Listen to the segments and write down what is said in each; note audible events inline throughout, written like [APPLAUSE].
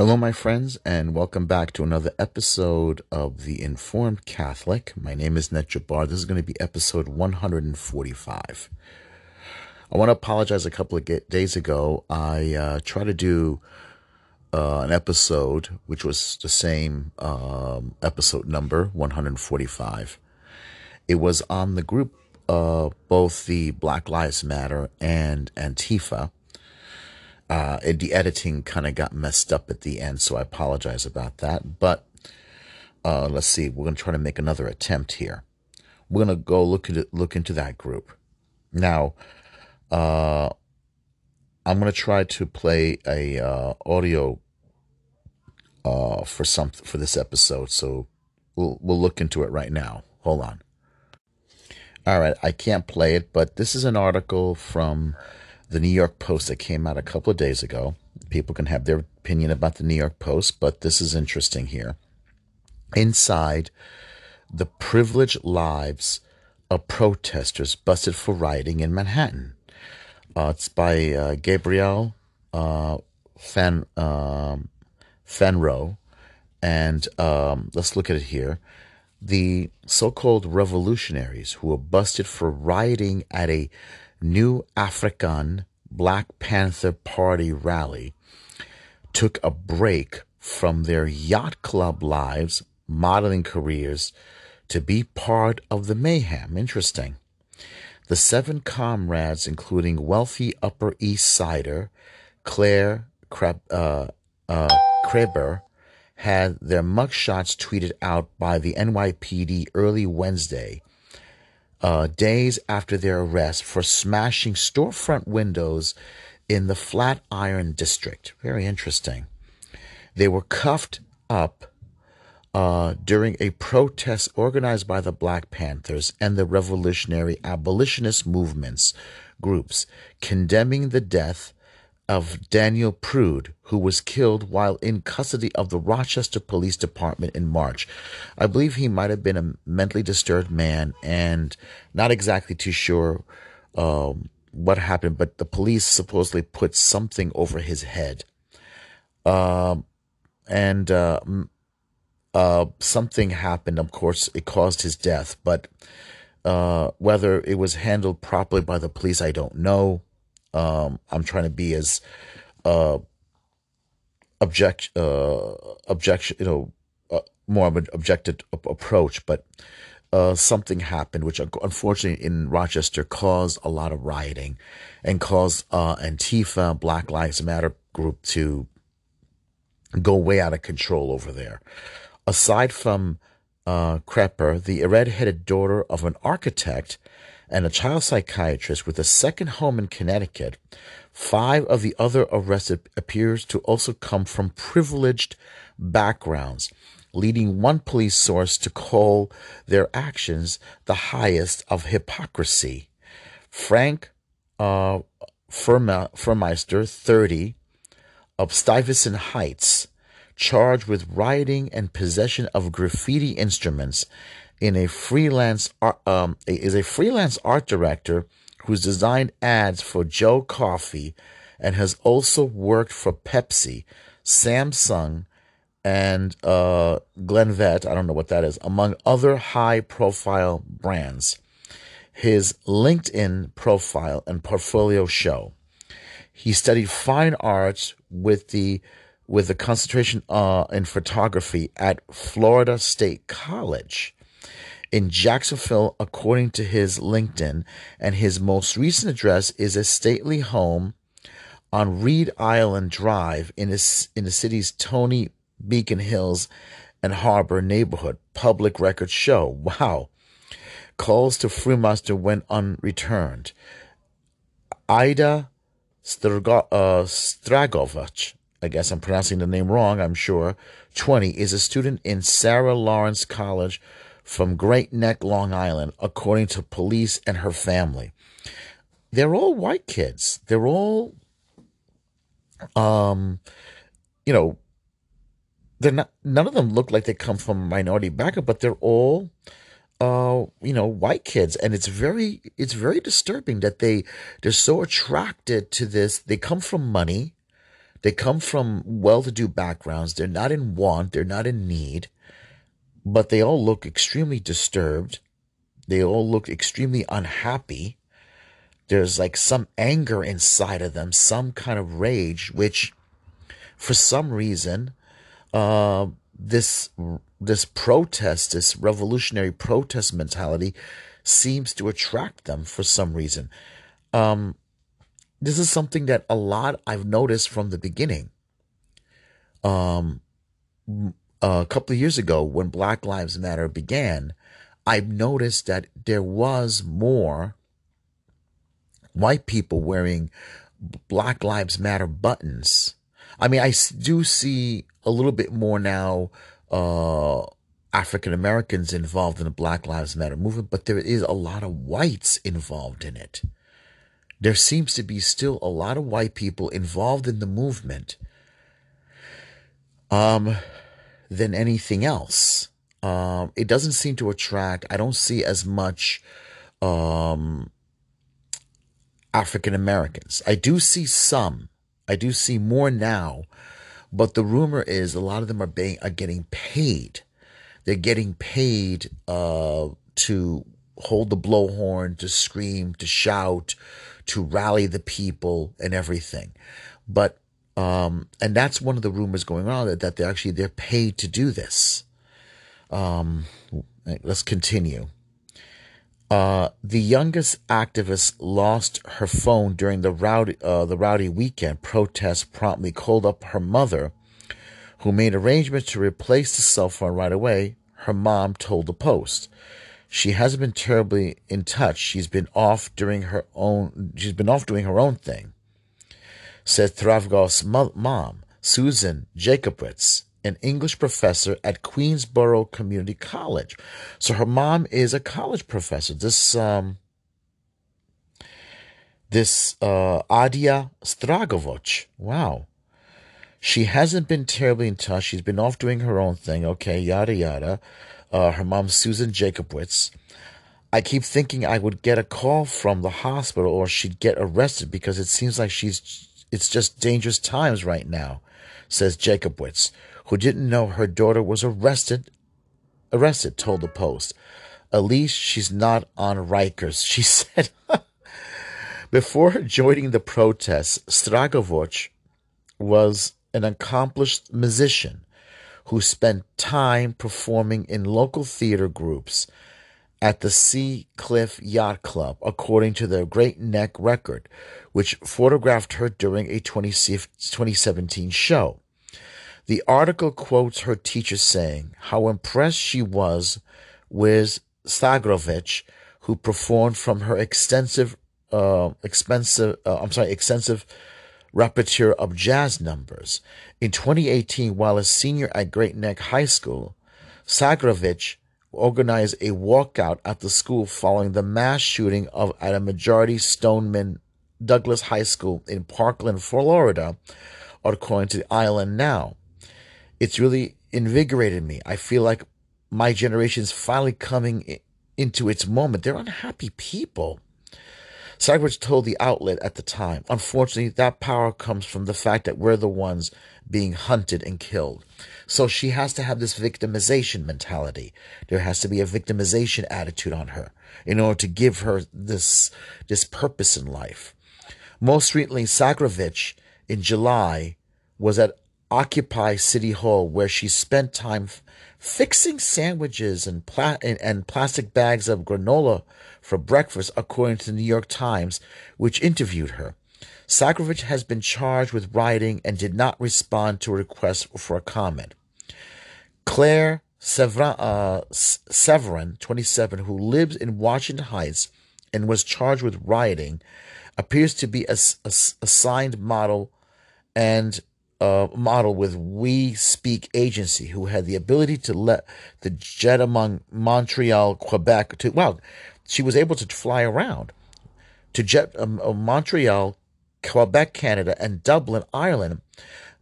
Hello, my friends, and welcome back to another episode of The Informed Catholic. My name is Ned Jabbar. This is going to be episode 145. I want to apologize. A couple of days ago, I uh, tried to do uh, an episode, which was the same um, episode number, 145. It was on the group, uh, both the Black Lives Matter and Antifa uh, the editing kind of got messed up at the end, so I apologize about that. But uh, let's see, we're going to try to make another attempt here. We're going to go look into look into that group. Now, uh, I'm going to try to play a uh, audio uh, for some for this episode, so we'll we'll look into it right now. Hold on. All right, I can't play it, but this is an article from the New York Post that came out a couple of days ago. People can have their opinion about the New York Post, but this is interesting here. Inside, the privileged lives of protesters busted for rioting in Manhattan. Uh, it's by uh, Gabrielle uh, Fan, um, Fanro. And um, let's look at it here. The so called revolutionaries who were busted for rioting at a New African Black Panther Party rally took a break from their yacht club lives, modeling careers, to be part of the mayhem. Interesting. The seven comrades, including wealthy Upper East Sider Claire Kreb, uh, uh, Kreber, had their mugshots tweeted out by the NYPD early Wednesday uh, days after their arrest for smashing storefront windows in the Flatiron district. Very interesting. They were cuffed up uh, during a protest organized by the Black Panthers and the revolutionary abolitionist movements groups, condemning the death of Daniel Prude, who was killed while in custody of the Rochester Police Department in March. I believe he might have been a mentally disturbed man and not exactly too sure um, what happened, but the police supposedly put something over his head. Um, and uh, uh, something happened. Of course, it caused his death, but uh, whether it was handled properly by the police, I don't know. Um, I'm trying to be as uh, object uh, objection, you know, uh, more of an objective approach, but uh, something happened, which unfortunately in Rochester caused a lot of rioting and caused uh, Antifa, Black Lives Matter group to go way out of control over there. Aside from uh, Krepper, the red-headed daughter of an architect and a child psychiatrist with a second home in Connecticut, five of the other arrested appears to also come from privileged backgrounds, leading one police source to call their actions the highest of hypocrisy. Frank uh, Furmeister, 30, of Stuyvesant Heights, charged with rioting and possession of graffiti instruments in a freelance um, is a freelance art director who's designed ads for Joe Coffee and has also worked for Pepsi, Samsung, and uh, Glenvet. I don't know what that is, among other high-profile brands. His LinkedIn profile and portfolio show he studied fine arts with the with a concentration uh, in photography at Florida State College in Jacksonville, according to his LinkedIn, and his most recent address is a stately home on Reed Island Drive in, in the city's Tony Beacon Hills and Harbor neighborhood. Public records show. Wow. Calls to Freemaster went unreturned. Ida Strgo- uh, Stragovich, I guess I'm pronouncing the name wrong, I'm sure, 20, is a student in Sarah Lawrence College from Great Neck, Long Island, according to police and her family. They're all white kids. They're all, um, you know, they're not. None of them look like they come from a minority background, but they're all, uh, you know, white kids, and it's very, it's very disturbing that they they're so attracted to this. They come from money They come from well to do backgrounds. They're not in want, they're not in need, but they all look extremely disturbed. They all look extremely unhappy. There's like some anger inside of them, some kind of rage, which for some reason, uh, this this protest, this revolutionary protest mentality, seems to attract them for some reason. Um, this is something that a lot I've noticed from the beginning. Um, a couple of years ago, when Black Lives Matter began, I've noticed that there was more white people wearing Black Lives Matter buttons. I mean, I do see a little bit more now uh, African Americans involved in the Black Lives Matter movement, but there is a lot of whites involved in it. There seems to be still a lot of white people involved in the movement um, than anything else. Um, it doesn't seem to attract, I don't see as much um, African Americans. I do see some, I do see more now, but the rumor is a lot of them are being are getting paid they're getting paid uh, to hold the blowhorn, to scream, to shout, to rally the people and everything. But um, and that's one of the rumors going on that, that they're actually they're paid to do this. Um, let's continue. Uh, the youngest activist lost her phone during the rowdy uh, the rowdy weekend protest. Promptly called up her mother, who made arrangements to replace the cell phone right away, her mom told the Post. She hasn't been terribly in touch. She's been off doing her own she's been off doing her own thing. Said Travgos' mom, Susan Jacobowitz, an English professor at Queensborough Community College. So her mom is a college professor. This um this uh, Adia Stragovoc. Wow. She hasn't been terribly in touch. She's been off doing her own thing. Okay, yada yada. Uh, her mom, Susan Jacobowitz. I keep thinking I would get a call from the hospital or she'd get arrested because it seems like she's. It's just dangerous times right now, says Jacobowitz, who didn't know her daughter was arrested. Arrested, told the Post. At least she's not on Rikers, [LAUGHS] she said. Before joining the protests, Stragovoc was an accomplished musician who spent time performing in local theater groups at the Sea Cliff Yacht Club, according to the Great Neck Record, which photographed her during a 2017 show. The article quotes her teacher saying how impressed she was with Stagrovich, who performed from her extensive, uh, expensive, uh, I'm sorry, extensive repertoire of jazz numbers. In 2018, while a senior at Great Neck High School, Sagrovich organized a walkout at the school following the mass shooting of at a Marjory Stoneman Douglas High School in Parkland, Florida, according to the Island Now. It's really invigorated me. I feel like my generation is finally coming into its moment. They're unhappy people. Sagrovich told the outlet at the time, unfortunately, that power comes from the fact that we're the ones being hunted and killed. So she has to have this victimization mentality. There has to be a victimization attitude on her in order to give her this, this purpose in life. Most recently, Sagrovich in July was at Occupy City Hall where she spent time fixing sandwiches and, pla- and, and plastic bags of granola for breakfast, according to the New York Times, which interviewed her. Sagrovich has been charged with rioting and did not respond to a request for a comment. Claire Severin, uh, Severin 27, who lives in Washington Heights and was charged with rioting, appears to be a, a, a signed model and uh, model with We Speak Agency, who had the ability to let the jet among Montreal, Quebec, to well, she was able to fly around to jet um, uh, Montreal, Quebec, Canada, and Dublin, Ireland,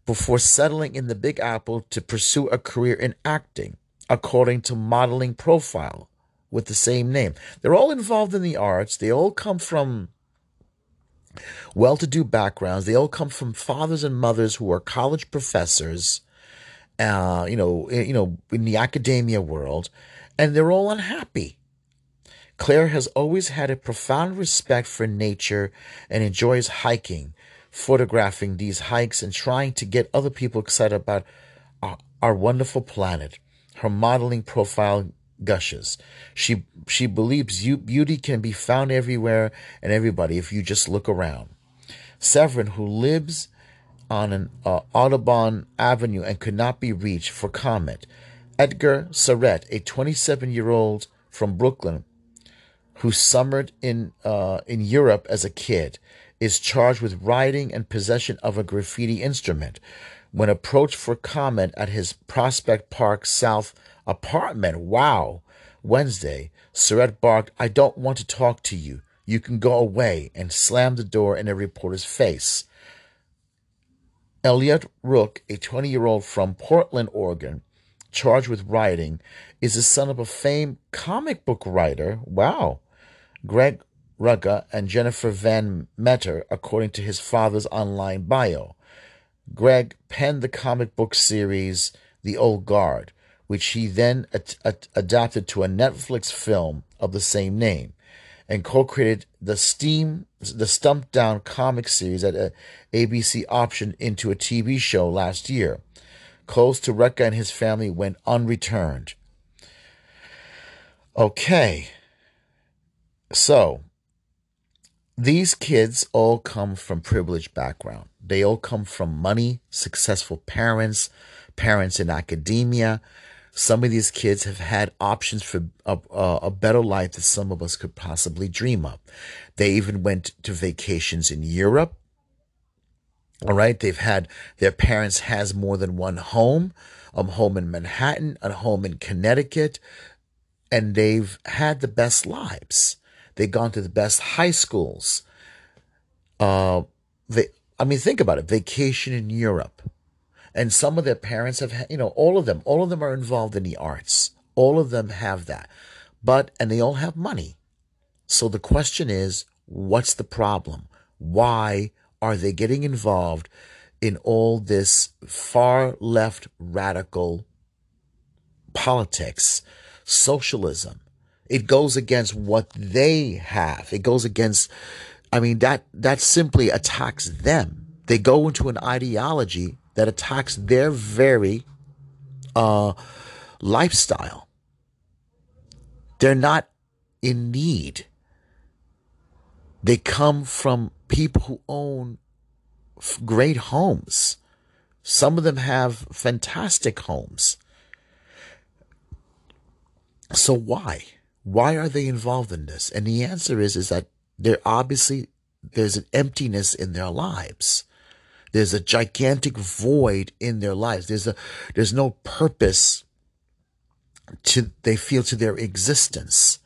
before settling in the Big Apple to pursue a career in acting, according to Modeling Profile with the same name. They're all involved in the arts. They all come from well to do backgrounds. They all come from fathers and mothers who are college professors, uh, you know, you know, in the academia world, and they're all unhappy. Claire has always had a profound respect for nature and enjoys hiking, photographing these hikes, and trying to get other people excited about our, our wonderful planet. Her modeling profile gushes. She she believes you, beauty can be found everywhere and everybody if you just look around. Severin, who lives on an uh, Audubon Avenue and could not be reached for comment. Edgar Surrett, a 27 year old from Brooklyn, who summered in uh, in Europe as a kid, is charged with writing and possession of a graffiti instrument. When approached for comment at his Prospect Park South apartment, wow, Wednesday, Surrett barked, "I don't want to talk to you. You can go away," and slammed the door in a reporter's face. Elliot Rook, a 20 year old from Portland, Oregon, charged with writing, is the son of a famed comic book writer. Wow. Greg Rucka and Jennifer Van Meter, according to his father's online bio. Greg penned the comic book series The Old Guard, which he then ad- ad- adapted to a Netflix film of the same name, and co-created the Steam the Stumptown comic series that ABC optioned into a TV show last year. Close to Rucka and his family went unreturned. Okay, so, these kids all come from privileged background. They all come from money, successful parents, parents in academia. Some of these kids have had options for a, a, better life that some of us could possibly dream of. They even went to vacations in Europe. All right. They've had their parents has more than one home, a home in Manhattan, a home in Connecticut, and they've had the best lives. They've gone to the best high schools. Uh, they, I mean, think about it. Vacation in Europe. And some of their parents have, you know, all of them, all of them are involved in the arts. All of them have that. But, and they all have money. So the question is, what's the problem? Why are they getting involved in all this far left radical politics, socialism, it goes against what they have. It goes against, I mean, that, that simply attacks them. They go into an ideology that attacks their very uh, lifestyle. They're not in need. They come from people who own great homes. Some of them have fantastic homes. So why? Why are they involved in this? And the answer is, is that there obviously, there's an emptiness in their lives. There's a gigantic void in their lives. There's a, there's no purpose to, they feel to their existence.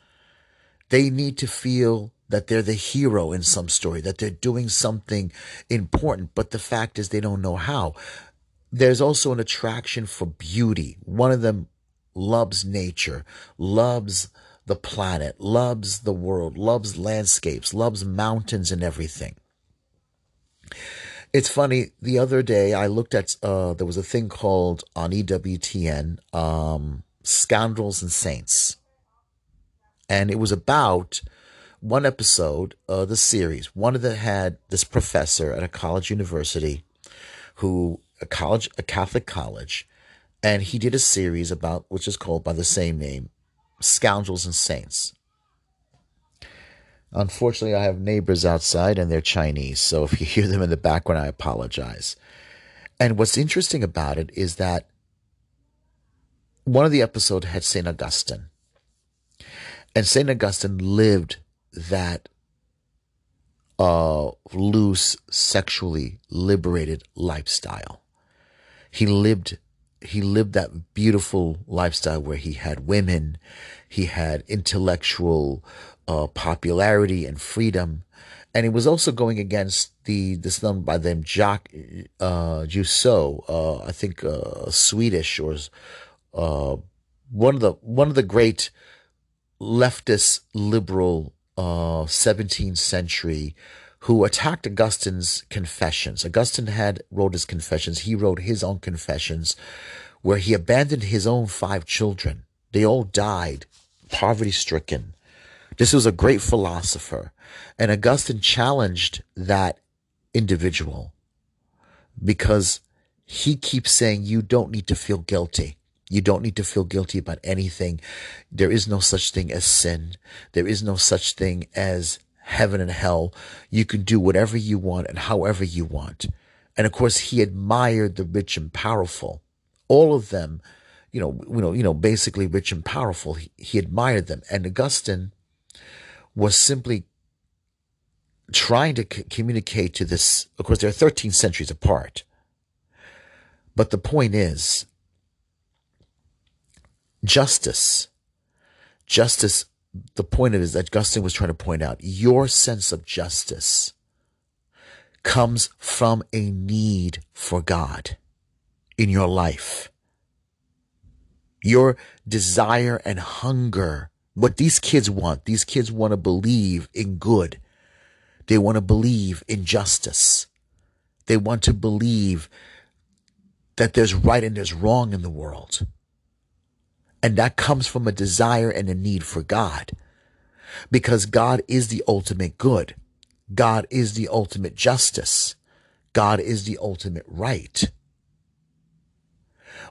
They need to feel that they're the hero in some story, that they're doing something important, but the fact is they don't know how. There's also an attraction for beauty. One of them loves nature, loves the planet, loves the world, loves landscapes, loves mountains and everything. It's funny. The other day, I looked at uh, there was a thing called on EWTN, um, "Scoundrels and Saints," and it was about one episode of the series. One of them had this professor at a college university, who a college, a Catholic college, and he did a series about which is called by the same name, scoundrels and saints. Unfortunately, I have neighbors outside and they're Chinese, so if you hear them in the background, I apologize. And what's interesting about it is that one of the episodes had St. Augustine. And St. Augustine lived that uh, loose, sexually liberated lifestyle. He lived he lived that beautiful lifestyle where he had women, he had intellectual uh, popularity and freedom, and he was also going against the this done by them Jacques uh, Rousseau, uh, I think uh, Swedish or uh, one of the one of the great leftist liberal uh, 17th century who attacked Augustine's confessions. Augustine had wrote his confessions. He wrote his own confessions where he abandoned his own five children. They all died poverty stricken. This was a great philosopher. And Augustine challenged that individual because he keeps saying you don't need to feel guilty. You don't need to feel guilty about anything. There is no such thing as sin. There is no such thing as heaven and hell. You can do whatever you want and however you want. And of course, he admired the rich and powerful. All of them, you know, you know, you know, basically rich and powerful. He, he admired them. And Augustine was simply trying to c- communicate to this. Of course, they're 13 centuries apart. But the point is, justice, justice, the point of it is that Augustine was trying to point out your sense of justice comes from a need for God in your life. Your desire and hunger, what these kids want, these kids want to believe in good. They want to believe in justice. They want to believe that there's right and there's wrong in the world. And that comes from a desire and a need for God. Because God is the ultimate good. God is the ultimate justice. God is the ultimate right.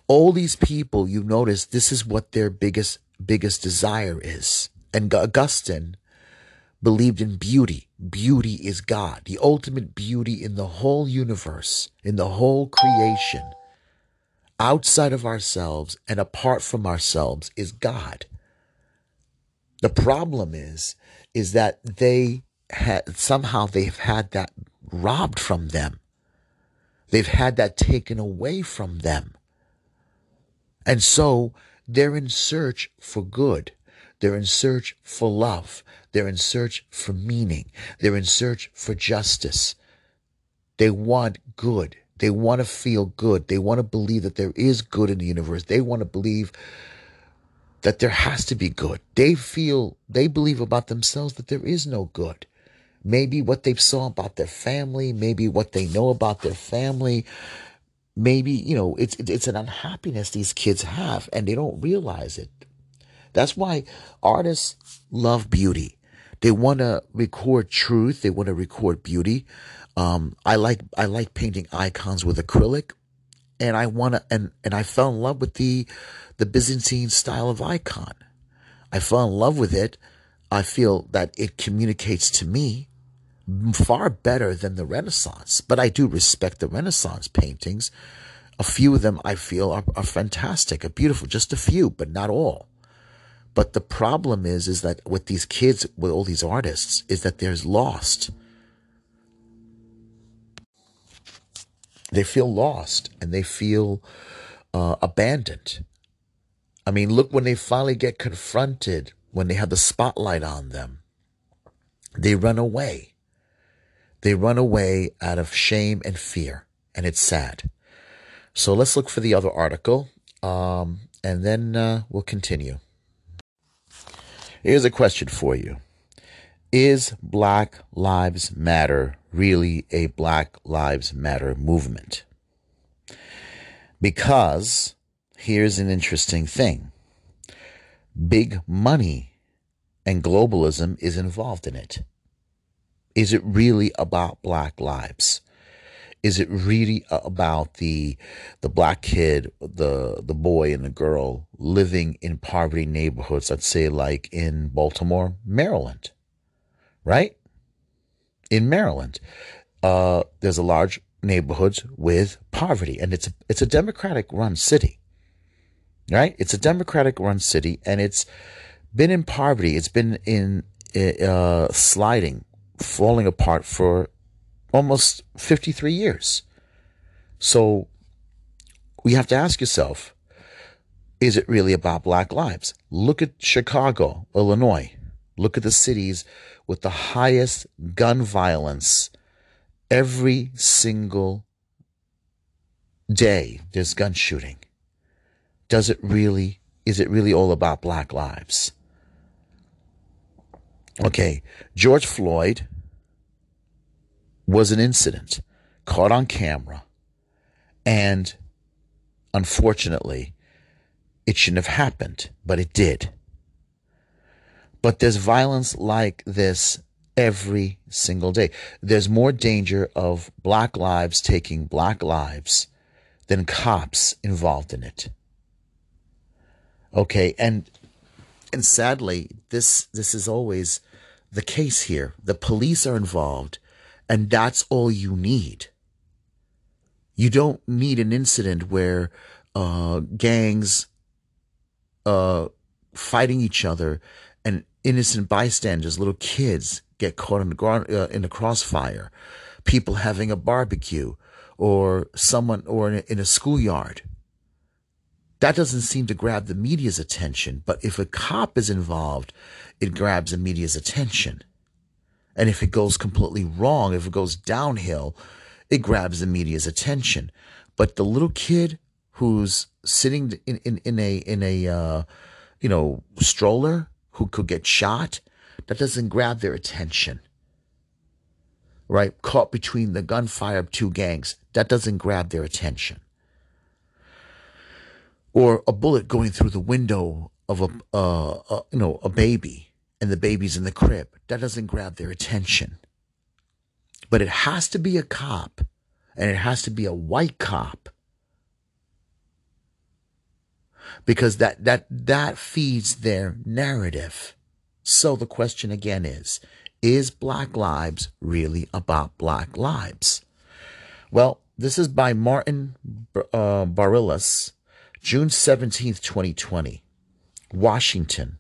All these people, you notice this is what their biggest, biggest desire is. And Augustine believed in beauty. Beauty is God, the ultimate beauty in the whole universe, in the whole creation outside of ourselves and apart from ourselves is God. The problem is, is that they had somehow they've had that robbed from them. They've had that taken away from them. And so they're in search for good. They're in search for love. They're in search for meaning. They're in search for justice. They want good. They want to feel good. They want to believe that there is good in the universe. They want to believe that there has to be good. They feel, they believe about themselves that there is no good. Maybe what they saw about their family, maybe what they know about their family, maybe, you know, it's, it's an unhappiness these kids have and they don't realize it. That's why artists love beauty. They want to record truth. They want to record beauty. Um, I like I like painting icons with acrylic, and I want to and and I fell in love with the the Byzantine style of icon. I fell in love with it. I feel that it communicates to me far better than the Renaissance, but I do respect the Renaissance paintings. A few of them I feel are, are fantastic, are beautiful, just a few, but not all. But the problem is, is that with these kids, with all these artists, is that there's lost. They feel lost and they feel uh, abandoned. I mean, look when they finally get confronted, when they have the spotlight on them, they run away. They run away out of shame and fear, and it's sad. So let's look for the other article, um, and then uh, we'll continue. Here's a question for you Is Black Lives Matter really a Black Lives Matter movement. Because here's an interesting thing big money and globalism is involved in it. Is it really about Black lives? Is it really about the the black kid, the the boy and the girl living in poverty neighborhoods, let's say like in Baltimore, Maryland? Right? In Maryland. Uh, there's a large neighborhoods with poverty, and it's a, it's a Democratic run city, right? It's a Democratic run city, and it's been in poverty. It's been in uh, sliding, falling apart for almost 53 years. So we have to ask yourself, is it really about black lives? Look at Chicago, Illinois. Look at the cities with the highest gun violence every single day there's gun shooting does it really is it really all about black lives okay george floyd was an incident caught on camera, and unfortunately, it shouldn't have happened, but it did. But there's violence like this every single day. There's more danger of black lives taking black lives than cops involved in it. Okay, and and sadly, this this is always the case here. The police are involved, and that's all you need. You don't need an incident where uh, gangs uh, fighting each other innocent bystanders, little kids, get caught in the, uh, in the crossfire. People having a barbecue, or someone, or in a, in a schoolyard. That doesn't seem to grab the media's attention. But if a cop is involved, it grabs the media's attention. And if it goes completely wrong, if it goes downhill, it grabs the media's attention. But the little kid who's sitting in, in, in a in a uh, you know stroller who could get shot, that doesn't grab their attention. Right? Caught between the gunfire of two gangs, that doesn't grab their attention. Or a bullet going through the window of a, uh, a you know a baby and the baby's in the crib, that doesn't grab their attention. But it has to be a cop, and it has to be a white cop because that that that feeds their narrative. So the question again is is black lives really about black lives? Well, this is by Martin uh, Barillas, June 17th, 2020. Washington.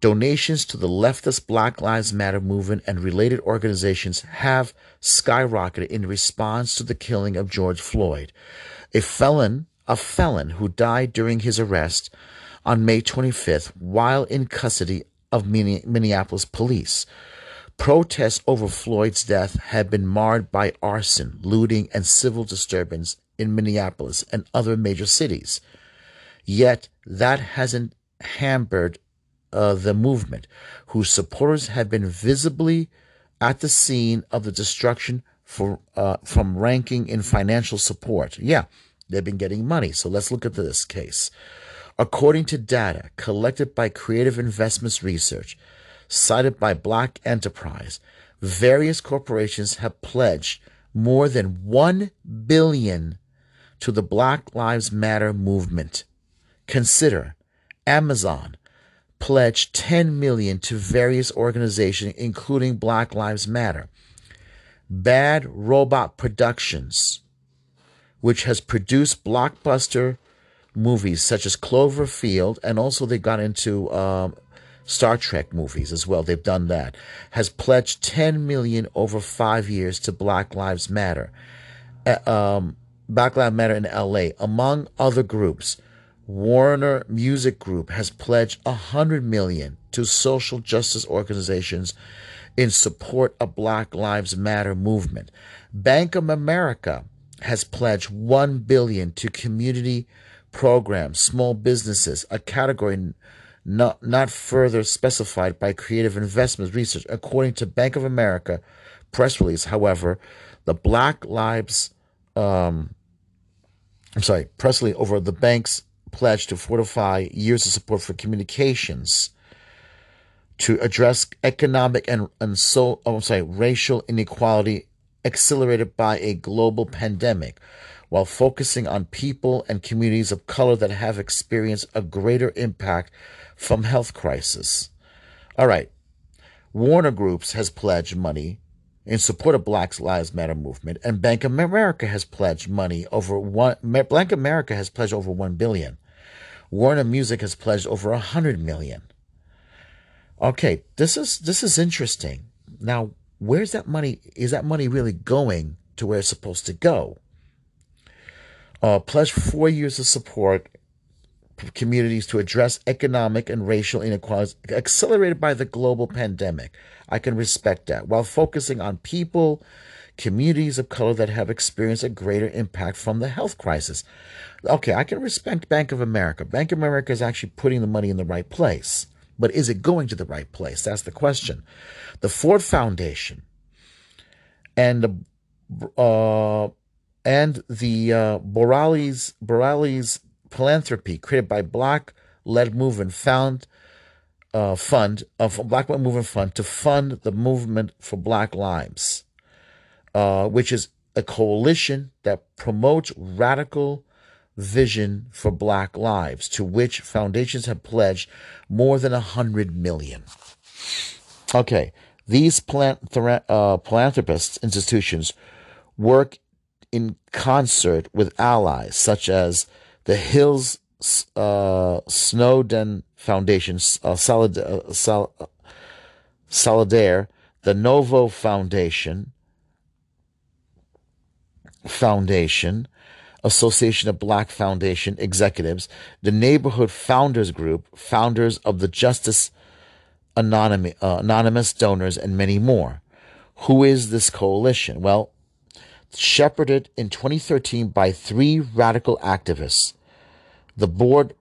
Donations to the leftist Black Lives Matter movement and related organizations have skyrocketed in response to the killing of George Floyd, a felon a felon who died during his arrest on May 25th while in custody of Minneapolis police. Protests over Floyd's death have been marred by arson, looting, and civil disturbance in Minneapolis and other major cities. Yet that hasn't hampered uh, the movement, whose supporters have been visibly at the scene of the destruction for, uh, from ranking in financial support. Yeah, They've been getting money. So let's look at this case. According to data collected by Creative Investments Research, cited by Black Enterprise, various corporations have pledged more than 1 billion to the Black Lives Matter movement. Consider Amazon pledged 10 million to various organizations including Black Lives Matter. Bad Robot Productions which has produced blockbuster movies such as Cloverfield, and also they got into um, Star Trek movies as well. They've done that. Has pledged 10 million over five years to Black Lives Matter. Uh, um, Black Lives Matter in LA, among other groups. Warner Music Group has pledged 100 million to social justice organizations in support of Black Lives Matter movement. Bank of America has pledged 1 billion to community programs, small businesses, a category not, not further specified by Creative Investments Research. According to Bank of America press release, however, the Black Lives, um, I'm sorry, press release over the bank's pledge to fortify years of support for communications to address economic and, and so, oh, I'm sorry, racial inequality accelerated by a global pandemic, while focusing on people and communities of color that have experienced a greater impact from health crisis. All right. Warner Groups has pledged money in support of Black Lives Matter movement, and Bank of America has pledged money over one. Bank of America has pledged over one billion. Warner Music has pledged over a hundred million. Okay, this is this is interesting. Now, where's that money? Is that money really going to where it's supposed to go? Uh, pledge four years of support communities to address economic and racial inequalities accelerated by the global pandemic. I can respect that while focusing on people, communities of color that have experienced a greater impact from the health crisis. Okay, I can respect Bank of America. Bank of America is actually putting the money in the right place. But is it going to the right place? That's the question. The Ford Foundation and the uh, and the uh, Borealis Borealis philanthropy created by Black led movement found uh, fund of Black Movement Fund to fund the movement for Black Lives, uh, which is a coalition that promotes radical vision for Black lives, to which foundations have pledged more than a hundred million. Okay, these uh, philanthropist institutions work in concert with allies such as the Hills uh, Snowden Foundation, uh, Solid, uh, Sol, Solidaire, the Novo Foundation, Foundation, Association of Black Foundation Executives, the Neighborhood Founders Group, founders of the Justice Anonymous, uh, Anonymous Donors, and many more. Who is this coalition? Well, shepherded in 2013 by three radical activists. The board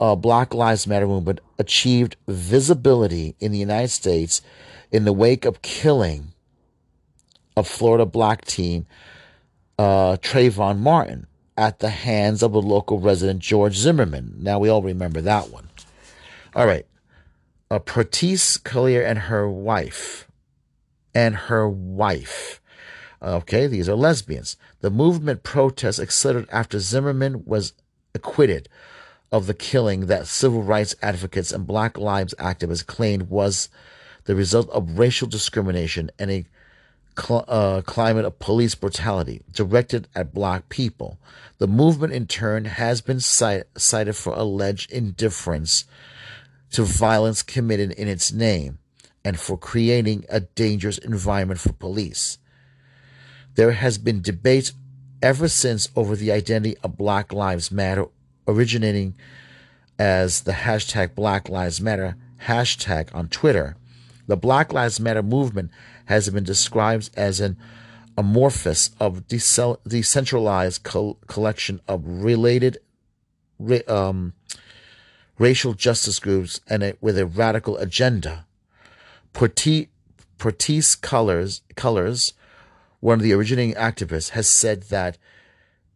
uh, Black Lives Matter movement achieved visibility in the United States in the wake of killing of Florida black teen uh, Trayvon Martin at the hands of a local resident, George Zimmerman. Now we all remember that one. All right. Uh, Protice Collier and her wife, and her wife. Okay, these are lesbians. The movement protests accelerated after Zimmerman was acquitted of the killing that civil rights advocates and Black Lives activists claimed was the result of racial discrimination and a cl- uh, climate of police brutality directed at black people. The movement, in turn, has been cite- cited for alleged indifference to violence committed in its name and for creating a dangerous environment for police. There has been debate ever since over the identity of Black Lives Matter, originating as the hashtag Black Lives Matter hashtag on Twitter. The Black Lives Matter movement has been described as an amorphous of decentralized co- collection of related um, racial justice groups and a, with a radical agenda. Portis Cullors, Cullors, one of the originating activists, has said that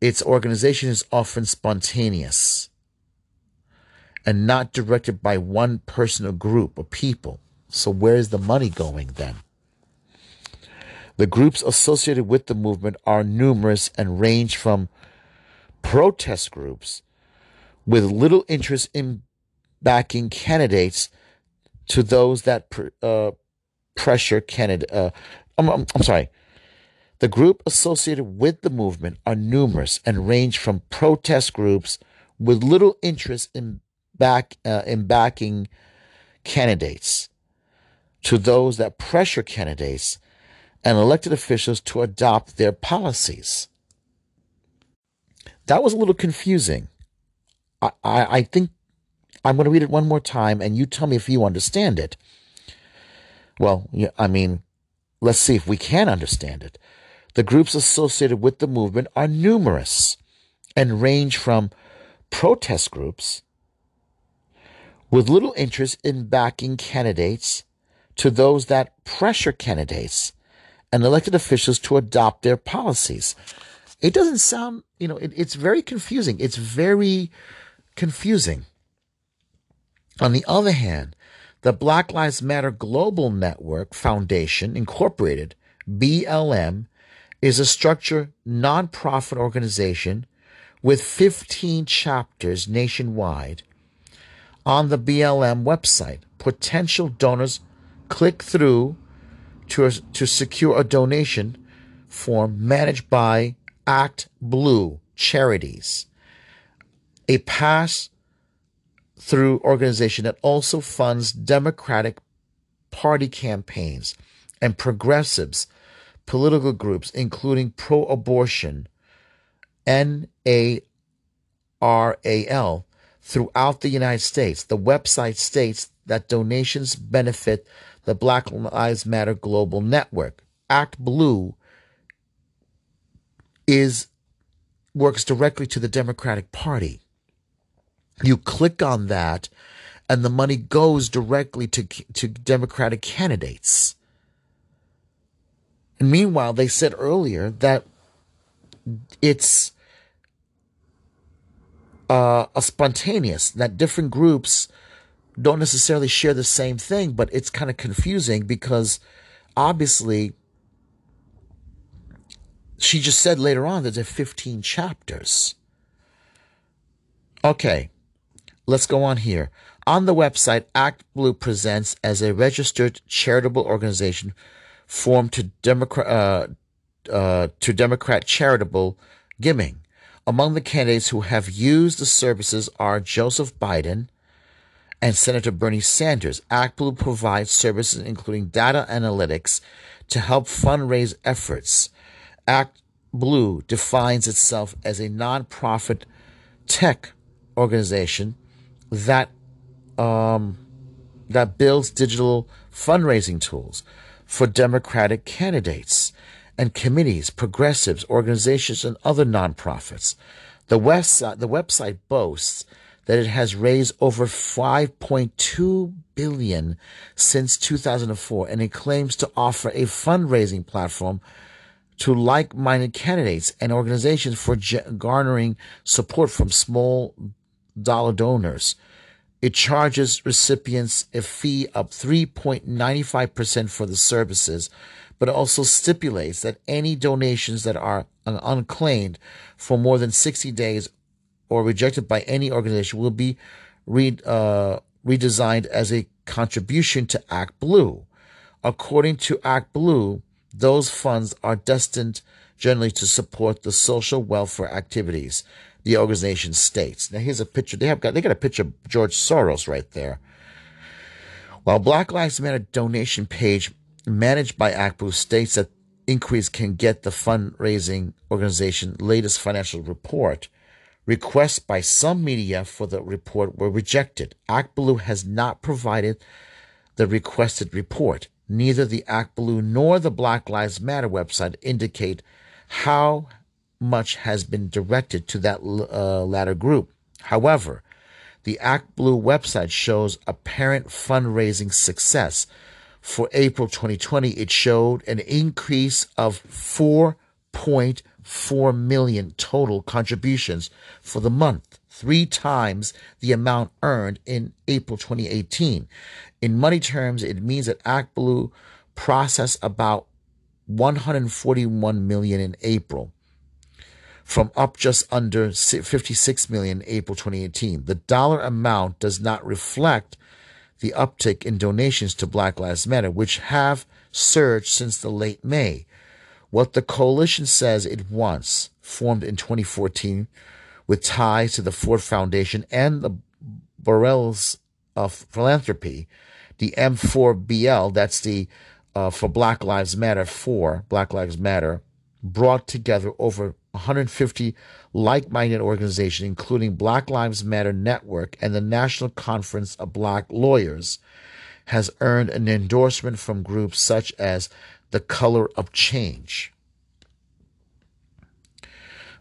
its organization is often spontaneous and not directed by one person or group of people. So, where is the money going then? The groups associated with the movement are numerous and range from protest groups with little interest in backing candidates to those that uh, pressure candidate. Uh, I'm, I'm, I'm sorry. The group associated with the movement are numerous and range from protest groups with little interest in back uh, in backing candidates to those that pressure candidates and elected officials to adopt their policies. That was a little confusing. I, I, I think I'm going to read it one more time and you tell me if you understand it. Well, I mean, let's see if we can understand it. The groups associated with the movement are numerous and range from protest groups with little interest in backing candidates to those that pressure candidates and elected officials to adopt their policies. It doesn't sound, you know, it, it's very confusing. It's very confusing. On the other hand, the Black Lives Matter Global Network Foundation, Incorporated, BLM, is a structured nonprofit organization with 15 chapters nationwide. On the BLM website, potential donors click through to, to secure a donation form managed by Act Blue Charities, a pass through organization that also funds Democratic Party campaigns and progressives political groups, including pro abortion, NARAL, throughout the United States. The website states that donations benefit the Black Lives Matter Global Network. Act Blue is works directly to the Democratic Party. You click on that and the money goes directly to to Democratic candidates. And meanwhile, they said earlier that it's uh, a spontaneous, that different groups don't necessarily share the same thing, but it's kind of confusing because obviously she just said later on that there are 15 chapters. Okay, let's go on here. On the website, Act Blue presents as a registered charitable organization formed to Democrat uh, uh, to Democrat charitable giving. Among the candidates who have used the services are Joseph Biden and Senator Bernie Sanders. Act Blue provides services including data analytics to help fundraise efforts. Act Blue defines itself as a nonprofit tech organization that um, that builds digital fundraising tools for Democratic candidates and committees, progressives, organizations, and other nonprofits. The, website, the website boasts that it has raised over 5.2 billion since 2004 and it claims to offer a fundraising platform to like-minded candidates and organizations for garnering support from small dollar donors. It charges recipients a fee of 3.95% for the services, but also stipulates that any donations that are unclaimed for more than 60 days or rejected by any organization will be re, uh, redesigned as a contribution to Act Blue. According to Act Blue, those funds are destined generally to support the social welfare activities the organization states. Now here's a picture. They have got they got a picture of George Soros right there. While Black Lives Matter donation page managed by Act Blue states that Increase can get the fundraising organization latest financial report. Requests by some media for the report were rejected. Blue has not provided the requested report. Neither the Blue nor the Black Lives Matter website indicate how much has been directed to that uh, latter group. However, the Act Blue website shows apparent fundraising success. For April 2020, it showed an increase of 4.4 million total contributions for the month, three times the amount earned in April 2018. In money terms, it means that ActBlue processed about 141 million in April from up just under 56 million in April 2018. The dollar amount does not reflect the uptick in donations to Black Lives Matter, which have surged since the late May. What the coalition says it wants, formed in 2014 with ties to the Ford Foundation and the Borealis of Philanthropy, the M4BL, that's the uh, for Black Lives Matter, for Black Lives Matter, brought together over 150 like minded organizations, including Black Lives Matter Network and the National Conference of Black Lawyers, has earned an endorsement from groups such as The Color of Change.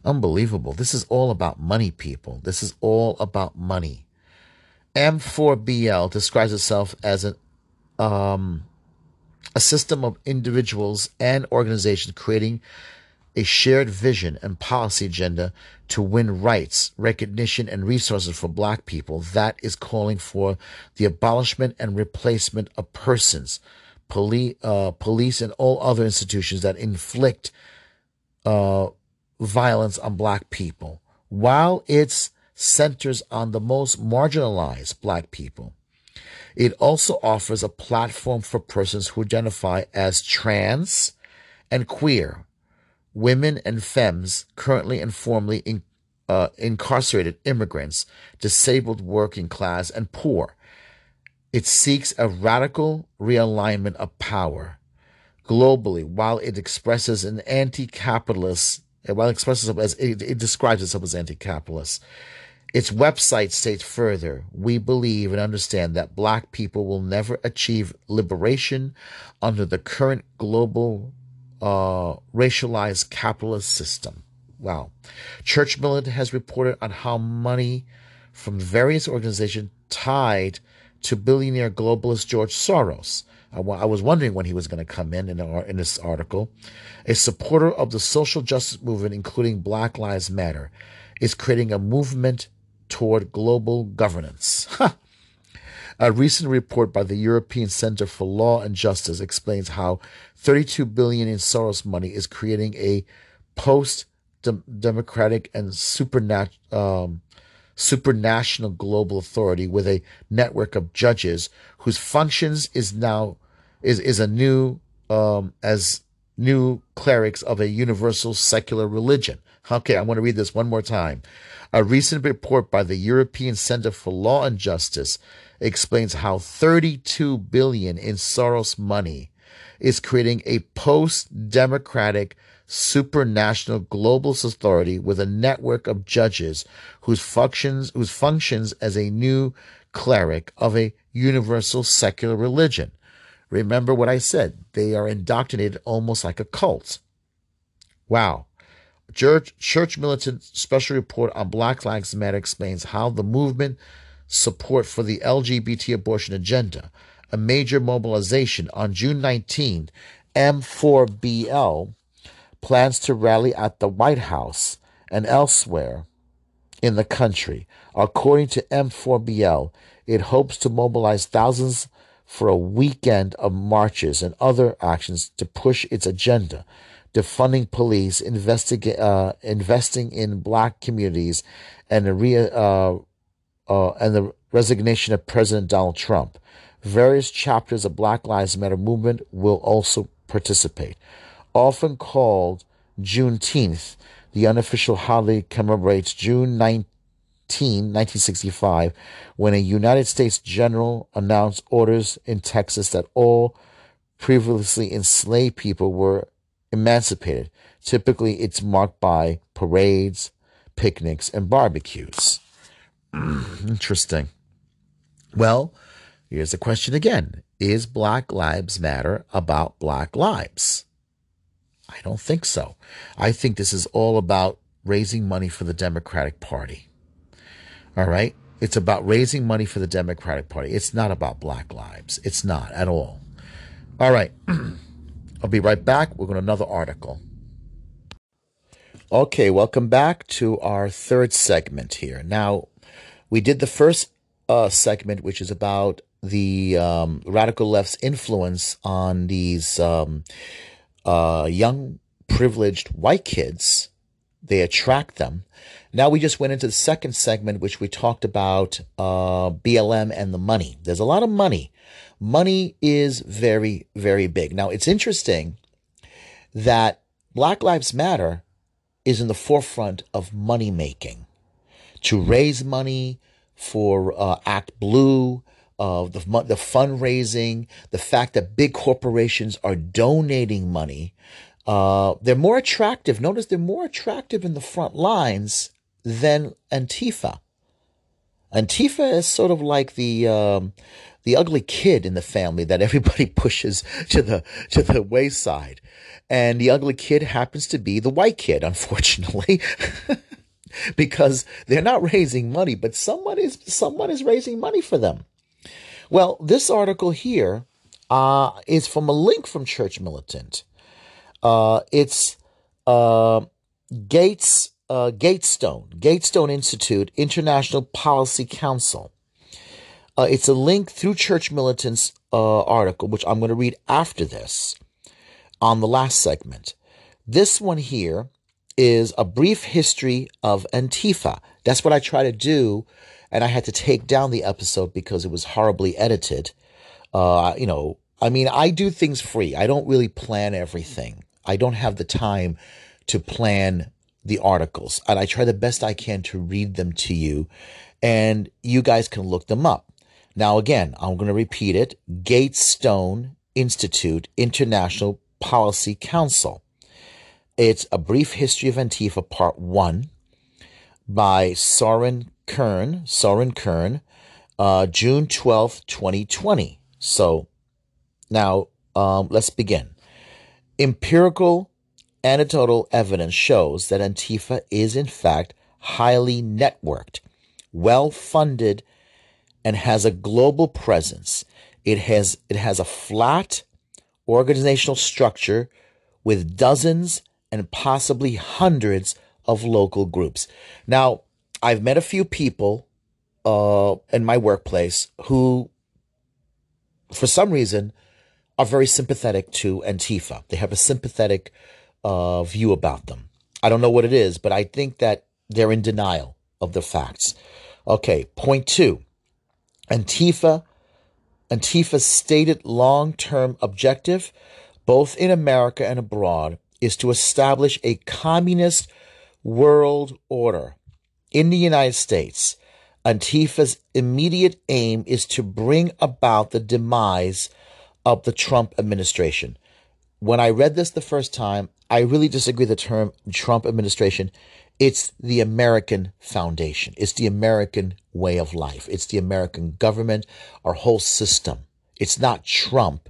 Unbelievable. This is all about money, people. This is all about money. M4BL describes itself as an um, a system of individuals and organizations creating a shared vision and policy agenda to win rights, recognition, and resources for black people that is calling for the abolishment and replacement of persons, police, uh, police and all other institutions that inflict uh, violence on black people. While it centers on the most marginalized black people, it also offers a platform for persons who identify as trans and queer women and femmes currently and formerly in, uh, incarcerated immigrants, disabled working class, and poor. It seeks a radical realignment of power globally while it expresses an anti-capitalist while it expresses as it, it describes itself as anti-capitalist its website states further we believe and understand that black people will never achieve liberation under the current global uh, racialized capitalist system. Wow. Church Militant has reported on how money from various organizations tied to billionaire globalist George Soros I, was wondering when he was going to come in in, our, in this article. A supporter of the social justice movement, including Black Lives Matter, is creating a movement toward global governance. A recent report by the European Center for Law and Justice explains how 32 billion in Soros money is creating a post democratic and supernat- um, supranational global authority with a network of judges whose functions is now is is a new um, as new clerics of a universal secular religion. Okay, I want to read this one more time. A recent report by the European Center for Law and Justice explains how 32 billion in Soros money is creating a post-democratic supranational global authority with a network of judges whose functions whose functions as a new cleric of a universal secular religion. Remember what I said, they are indoctrinated almost like a cult. Wow. Church, Church Militant Special Report on Black Lives Matter explains how the movement support for the LGBT abortion agenda, a major mobilization on June 19, M4BL plans to rally at the White House and elsewhere in the country. According to M4BL, it hopes to mobilize thousands for a weekend of marches and other actions to push its agenda, defunding police, uh, investing in black communities, and re- uh, uh, and the resignation of President Donald Trump. Various chapters of Black Lives Matter movement will also participate. Often called Juneteenth, the unofficial holiday commemorates June 19, 1965, when a United States general announced orders in Texas that all previously enslaved people were emancipated. Typically, it's marked by parades, picnics, and barbecues. [CLEARS THROAT] Interesting. Well, here's the question again Is Black Lives Matter about Black lives? I don't think so. I think this is all about raising money for the Democratic Party. All right? It's about raising money for the Democratic Party. It's not about black lives. It's not at all. All right. [CLEARS THROAT] I'll be right back. We're going to another article. Okay, welcome back to our third segment here. Now, we did the first uh, segment, which is about the um, radical left's influence on these um, uh, young, privileged white kids. They attract them. Now we just went into the second segment, which we talked about uh, BLM and the money. There's a lot of money. Money is very, very big. Now it's interesting that Black Lives Matter is in the forefront of money making to raise money for uh, Act Blue, the, the fundraising, the fact that big corporations are donating money. Uh, they're more attractive. Notice they're more attractive in the front lines than Antifa. Antifa is sort of like the um, the ugly kid in the family that everybody [LAUGHS] pushes to the to the wayside, and the ugly kid happens to be the white kid, unfortunately. [LAUGHS] because they're not raising money, but someone is someone is raising money for them. Well, this article here uh, is from a link from Church Militant. Uh, it's uh, Gates uh, Gatestone Gatestone Institute International Policy Council. Uh, it's a link through Church Militant's uh, article, which I'm going to read after this on the last segment. This one here is a brief history of Antifa. That's what I try to do. And I had to take down the episode because it was horribly edited. Uh, you know, I mean, I do things free. I don't really plan everything. I don't have the time to plan the articles. And I try the best I can to read them to you. And you guys can look them up. Now, again, I'm going to repeat it Gatestone Institute International Policy Council. It's A Brief History of Antifa, Part 1 by Soren Kern, Soren Kern, uh, June 12th, 2020. So now um, let's begin. Empirical anecdotal evidence shows that Antifa is, in fact, highly networked, well funded, and has a global presence. It has it has a flat organizational structure with dozens and possibly hundreds of local groups. Now, I've met a few people uh, in my workplace who, for some reason, are very sympathetic to Antifa. They have a sympathetic uh, view about them. I don't know what it is, but I think that they're in denial of the facts. Okay, point two Antifa. Antifa's stated long term objective, both in America and abroad, is to establish a communist world order. In the United States, Antifa's immediate aim is to bring about the demise of the Trump administration. When I read this the first time, I really disagree the term Trump administration. It's the American foundation. It's the American way of life. It's the American government, our whole system. It's not Trump.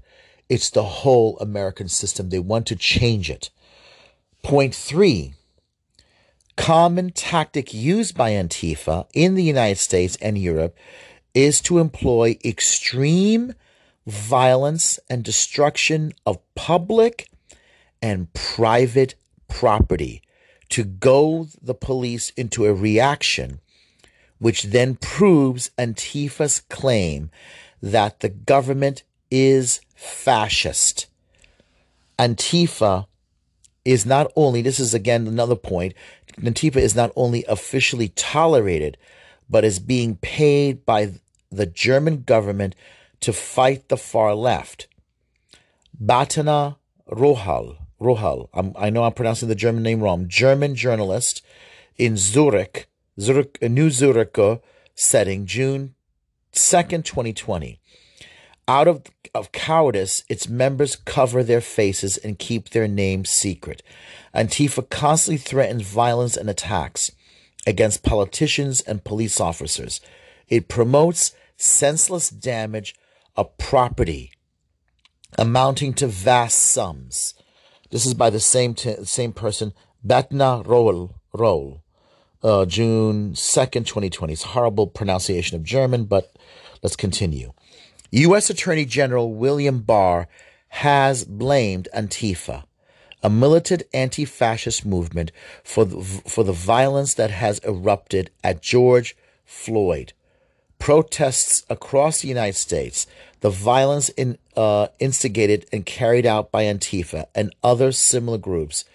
It's the whole American system. They want to change it. Point three, common tactic used by Antifa in the United States and Europe is to employ extreme violence and destruction of public and private property to goad the police into a reaction, which then proves Antifa's claim that the government is fascist. Antifa is not only, this is again another point, Antifa is not only officially tolerated, but is being paid by the German government to fight the far left. Bettina Rohal, Rohal, I'm, i know I'm pronouncing the German name wrong, German journalist in Zurich, Zurich, New Zurich setting, June 2nd, 2020. Out of, of cowardice, its members cover their faces and keep their names secret. Antifa constantly threatens violence and attacks against politicians and police officers. It promotes senseless damage of property amounting to vast sums. This is by the same t- same person, Bettina Roll, Roll, uh, June 2nd, 2020. It's horrible pronunciation of German, but let's continue. U.S. Attorney General William Barr has blamed Antifa, a militant anti fascist movement, for the, for the violence that has erupted at George Floyd protests across the United States, the violence in, uh, instigated and carried out by Antifa and other similar groups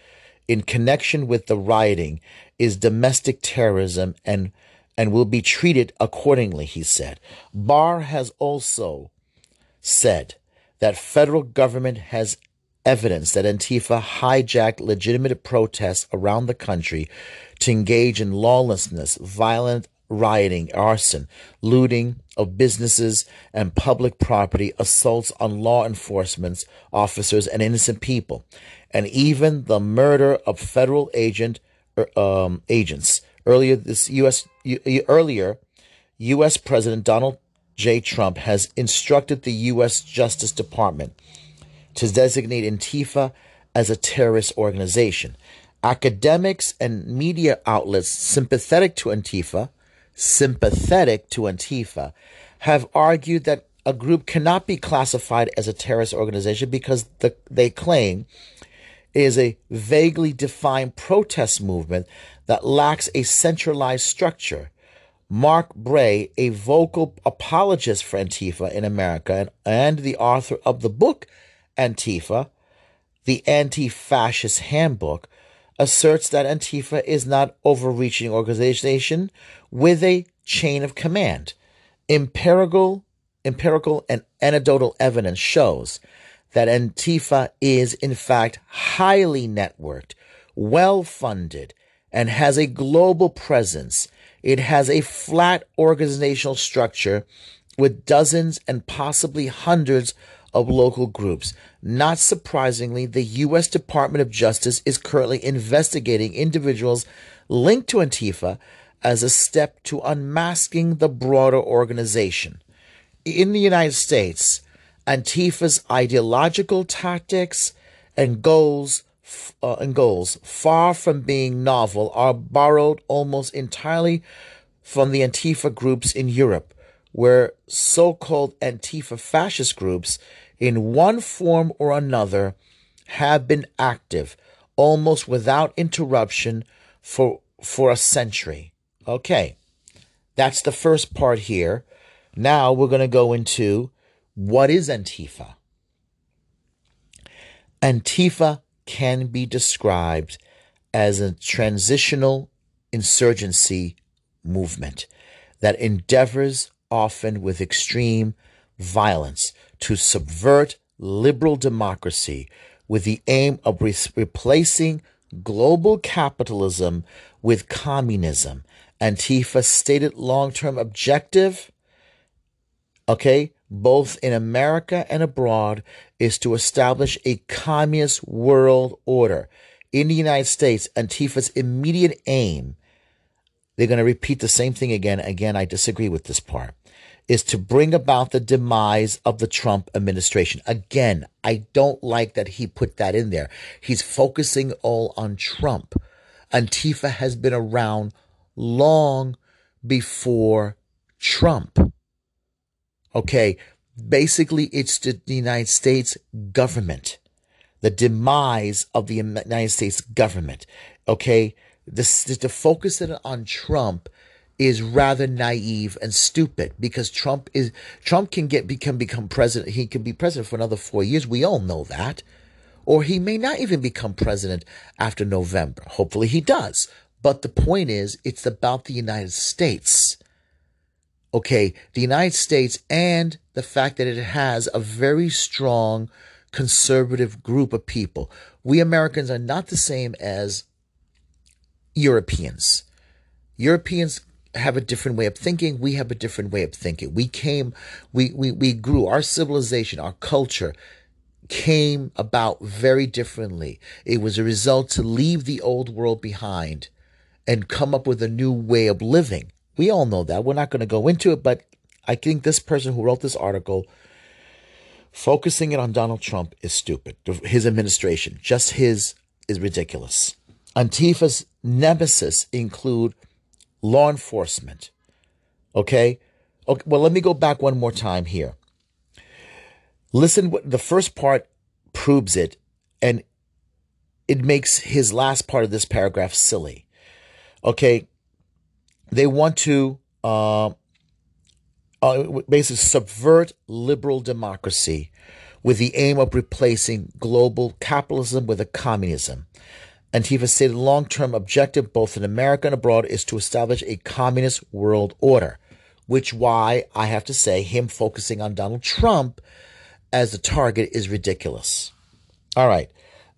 in connection with the rioting is domestic terrorism and and will be treated accordingly, he said. Barr has also said that federal government has evidence that Antifa hijacked legitimate protests around the country to engage in lawlessness, violent rioting, arson, looting of businesses and public property, assaults on law enforcement officers and innocent people, and even the murder of federal agent er, um, agents. Earlier this U.S. earlier, U.S. President Donald J. Trump has instructed the U.S. Justice Department to designate Antifa as a terrorist organization. Academics and media outlets sympathetic to Antifa sympathetic to Antifa have argued that a group cannot be classified as a terrorist organization because the, they claim is a vaguely defined protest movement that lacks a centralized structure. Mark Bray, a vocal apologist for Antifa in America and, and the author of the book Antifa, the Anti Fascist Handbook, asserts that Antifa is not overreaching organization with a chain of command. Empirical, empirical and anecdotal evidence shows that Antifa is in fact highly networked, well funded, and has a global presence. It has a flat organizational structure with dozens and possibly hundreds of local groups. Not surprisingly, the U.S. Department of Justice is currently investigating individuals linked to Antifa as a step to unmasking the broader organization. In the United States, Antifa's ideological tactics and goals uh, and goals, far from being novel, are borrowed almost entirely from the Antifa groups in Europe, where so called Antifa fascist groups, in one form or another, have been active almost without interruption for, for a century. Okay, that's the first part here. Now we're going to go into what is Antifa? Antifa can be described as a transitional insurgency movement that endeavors, often with extreme violence, to subvert liberal democracy with the aim of re- replacing global capitalism with communism. Antifa's stated long term objective, okay, both in America and abroad, is to establish a communist world order. In the United States, Antifa's immediate aim, they're going to repeat the same thing again. Again, I disagree with this part, is to bring about the demise of the Trump administration. Again, I don't like that he put that in there. He's focusing all on Trump. Antifa has been around long before Trump. Okay, basically, it's the United States government, the demise of the United States government. Okay, this, to focus on Trump is rather naive and stupid because Trump is Trump can get become become president. He can be president for another four years. We all know that, or he may not even become president after November. Hopefully, he does. But the point is, it's about the United States okay, the United States and the fact that it has a very strong conservative group of people. We Americans are not the same as Europeans. Europeans have a different way of thinking. We have a different way of thinking. We came, we, we, we grew, our civilization, our culture came about very differently. It was a result to leave the old world behind and come up with a new way of living. We all know that. We're not going to go into it, but I think this person who wrote this article, focusing it on Donald Trump, is stupid. His administration, just his, is ridiculous. Antifa's nemesis include law enforcement. Okay? Okay, well, let me go back one more time here. Listen, the first part proves it, and it makes his last part of this paragraph silly. Okay, they want to uh, uh, basically subvert liberal democracy with the aim of replacing global capitalism with a communism. Antifa stated long term objective, both in America and abroad, is to establish a communist world order, which why I have to say him focusing on Donald Trump as the target is ridiculous. All right.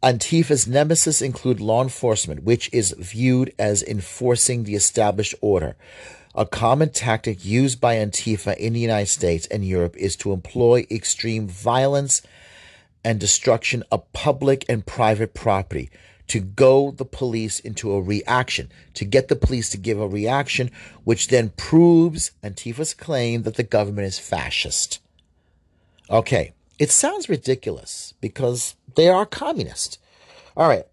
Antifa's nemesis include law enforcement, which is viewed as enforcing the established order. A common tactic used by Antifa in the United States and Europe is to employ extreme violence and destruction of public and private property to go the police into a reaction, to get the police to give a reaction, which then proves Antifa's claim that the government is fascist. Okay, it sounds ridiculous because they are communist. All right.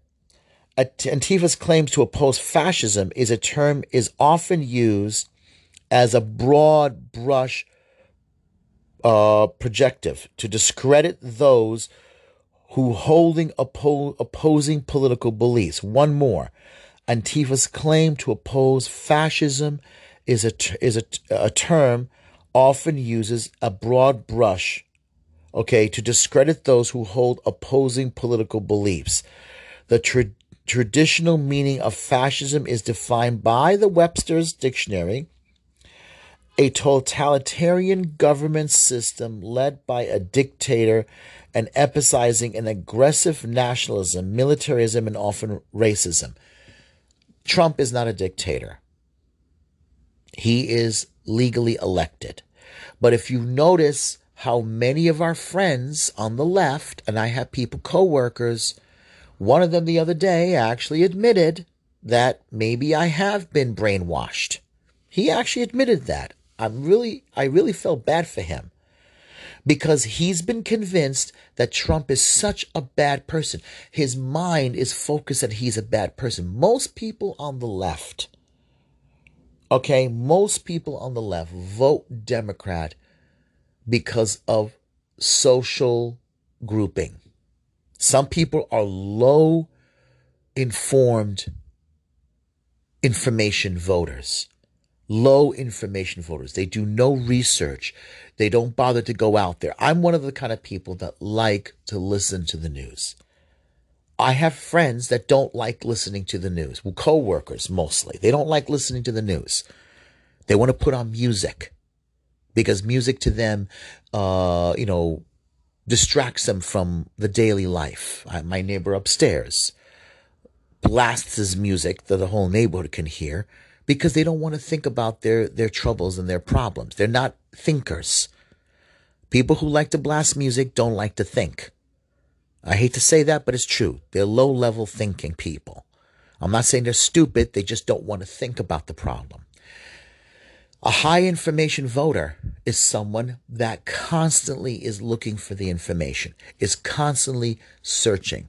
Antifa's claims to oppose fascism is a term is often used as a broad brush uh, projective to discredit those who holding oppo- opposing political beliefs. One more. Antifa's claim to oppose fascism is a, is a, a term often uses a broad brush okay, to discredit those who hold opposing political beliefs. The tra- traditional meaning of fascism is defined by the Webster's Dictionary a totalitarian government system led by a dictator and emphasizing an aggressive nationalism, militarism, and often racism. Trump is not a dictator. He is legally elected. But if you notice how many of our friends on the left, and I have people, co-workers, one of them the other day actually admitted that maybe I have been brainwashed. He actually admitted that. I'm really, I really felt bad for him because he's been convinced that Trump is such a bad person. His mind is focused that he's a bad person. Most people on the left Okay, most people on the left vote Democrat because of social grouping. Some people are low informed information voters. Low information voters. They do no research. They don't bother to go out there. I'm one of the kind of people that like to listen to the news. I have friends that don't like listening to the news. Well, co-workers mostly. They don't like listening to the news. They want to put on music because music to them, uh, you know, distracts them from the daily life. I, my neighbor upstairs blasts his music that the whole neighborhood can hear because they don't want to think about their, their troubles and their problems. They're not thinkers. People who like to blast music don't like to think. I hate to say that, but it's true. They're low level thinking people. I'm not saying they're stupid. They just don't want to think about the problem. A high information voter is someone that constantly is looking for the information, is constantly searching.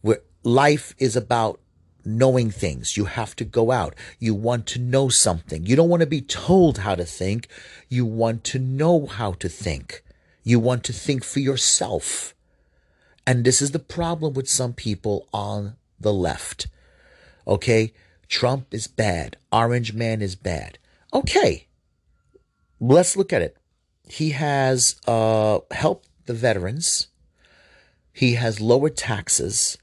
Where life is about knowing things. You have to go out. You want to know something. You don't want to be told how to think. You want to know how to think. You want to think for yourself. And this is the problem with some people on the left. Okay? Trump is bad. Orange Man is bad. Okay. Let's look at it. He has uh, helped the veterans. He has lowered taxes.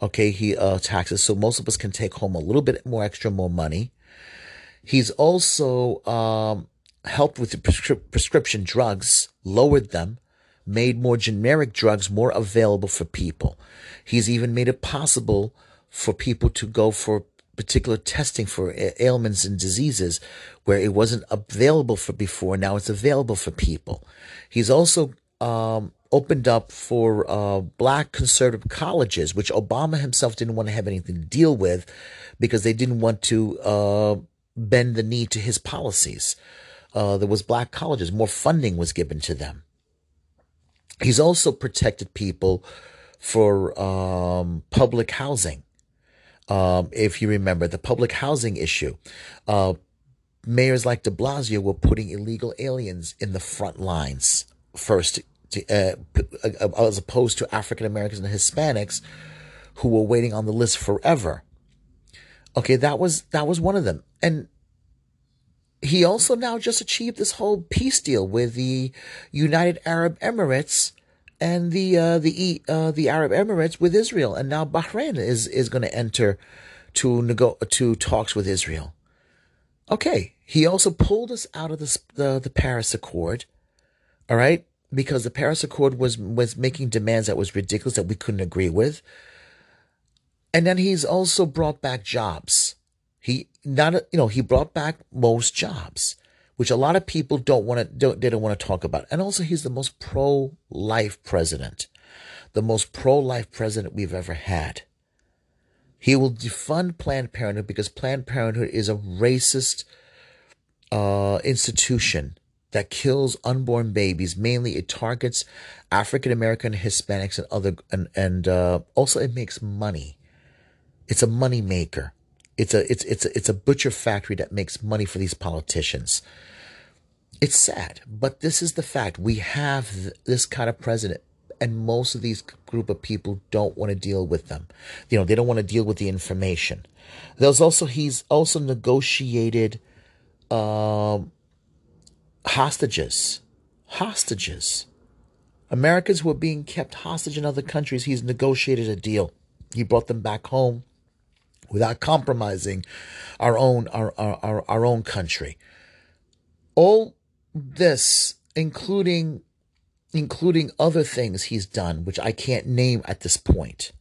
Okay, he uh, taxes so most of us can take home a little bit more extra more money. He's also um, helped with the prescri- prescription drugs, lowered them made more generic drugs more available for people. He's even made it possible for people to go for particular testing for ailments and diseases where it wasn't available for before. Now it's available for people. He's also um, opened up for uh, black conservative colleges, which Obama himself didn't want to have anything to deal with because they didn't want to uh, bend the knee to his policies. Uh, there was black colleges, more funding was given to them. He's also protected people for um, public housing. Um, if you remember the public housing issue, uh, mayors like de Blasio were putting illegal aliens in the front lines first, to, uh, uh, as opposed to African Americans and Hispanics who were waiting on the list forever. Okay, that was that was one of them, and he also now just achieved this whole peace deal with the United Arab Emirates and the uh, the uh, the Arab Emirates with Israel, and now Bahrain is is going to enter to nego- to talks with Israel. Okay, he also pulled us out of the, the the Paris Accord. All right, because the Paris Accord was was making demands that was ridiculous that we couldn't agree with. And then he's also brought back jobs. He not you know he brought back most jobs, which a lot of people don't want to don't they don't want to talk about. And also he's the most pro life president, the most pro life president we've ever had. He will defund Planned Parenthood because Planned Parenthood is a racist uh, institution that kills unborn babies. Mainly, it targets African American, Hispanics, and other, and and uh, also it makes money. It's a money maker. It's a it's it's a, it's a butcher factory that makes money for these politicians. It's sad, but this is the fact. We have this kind of president, and most of these group of people don't want to deal with them. You know, they don't want to deal with the information. There's also he's also negotiated um, hostages, hostages. Americans who are being kept hostage in other countries. He's negotiated a deal. He brought them back home without compromising our own our, our, our own country. All this, including including other things he's done, which I can't name at this point.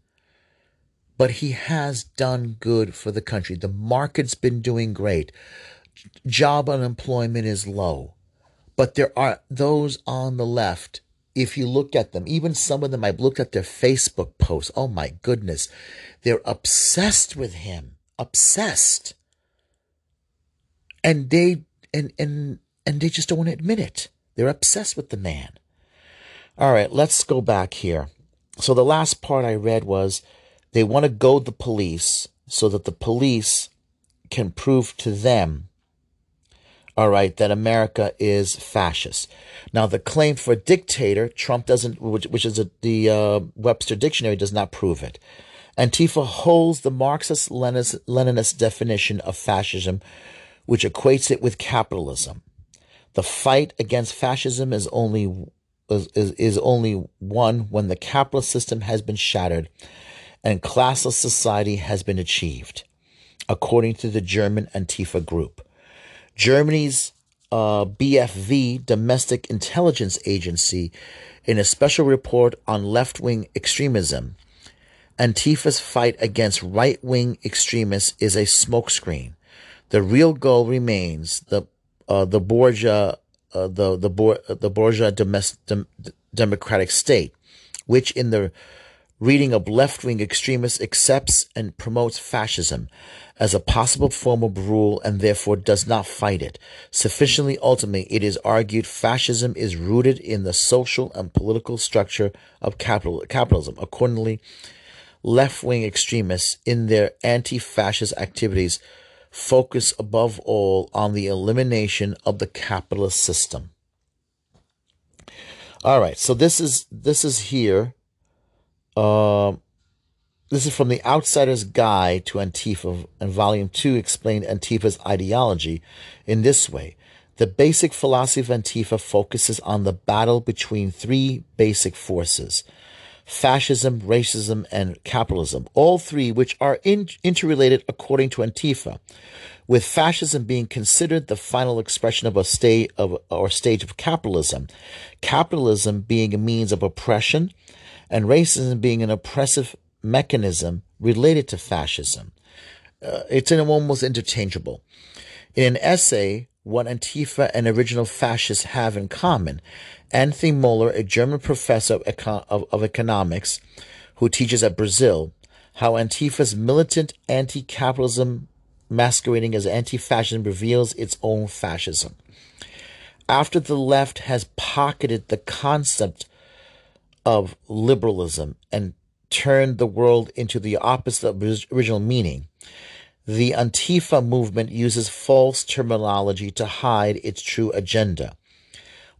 But he has done good for the country. The market's been doing great. Job unemployment is low. But there are those on the left if you look at them, even some of them, I've looked at their Facebook posts. Oh my goodness. They're obsessed with him, obsessed. And they, and, and, and they just don't want to admit it. They're obsessed with the man. All right, let's go back here. So the last part I read was they want to goad the police so that the police can prove to them all right, that America is fascist. Now, the claim for dictator, Trump doesn't, which, which is a, the uh, Webster Dictionary, does not prove it. Antifa holds the Marxist Leninist definition of fascism, which equates it with capitalism. The fight against fascism is only is, is only one when the capitalist system has been shattered and classless society has been achieved, according to the German Antifa group. Germany's uh, BFV, Domestic Intelligence Agency, in a special report on left wing extremism, Antifa's fight against right wing extremists is a smokescreen. The real goal remains the uh, the Borgia uh, the the the Borgia dem- democratic state, which in the reading of left wing extremists accepts and promotes fascism as a possible form of rule and therefore does not fight it. Sufficiently ultimately, it is argued fascism is rooted in the social and political structure of capital, capitalism. Accordingly, left wing extremists in their anti fascist activities focus above all on the elimination of the capitalist system. All right, so this is this is here. Uh, this is from the Outsider's Guide to Antifa, and Volume Two explained Antifa's ideology in this way. The basic philosophy of Antifa focuses on the battle between three basic forces fascism, racism, and capitalism, all three which are in, interrelated according to Antifa, with fascism being considered the final expression of a state of or stage of capitalism, capitalism being a means of oppression, and racism being an oppressive mechanism related to fascism. Uh, it's almost interchangeable. In an essay, what Antifa and original fascists have in common, Anthony Moeller, a German professor of, econ- of, of economics who teaches at Brazil, how Antifa's militant anti capitalism masquerading as anti fascism reveals its own fascism. After the left has pocketed the concept of liberalism and turned the world into the opposite of its original meaning, the Antifa movement uses false terminology to hide its true agenda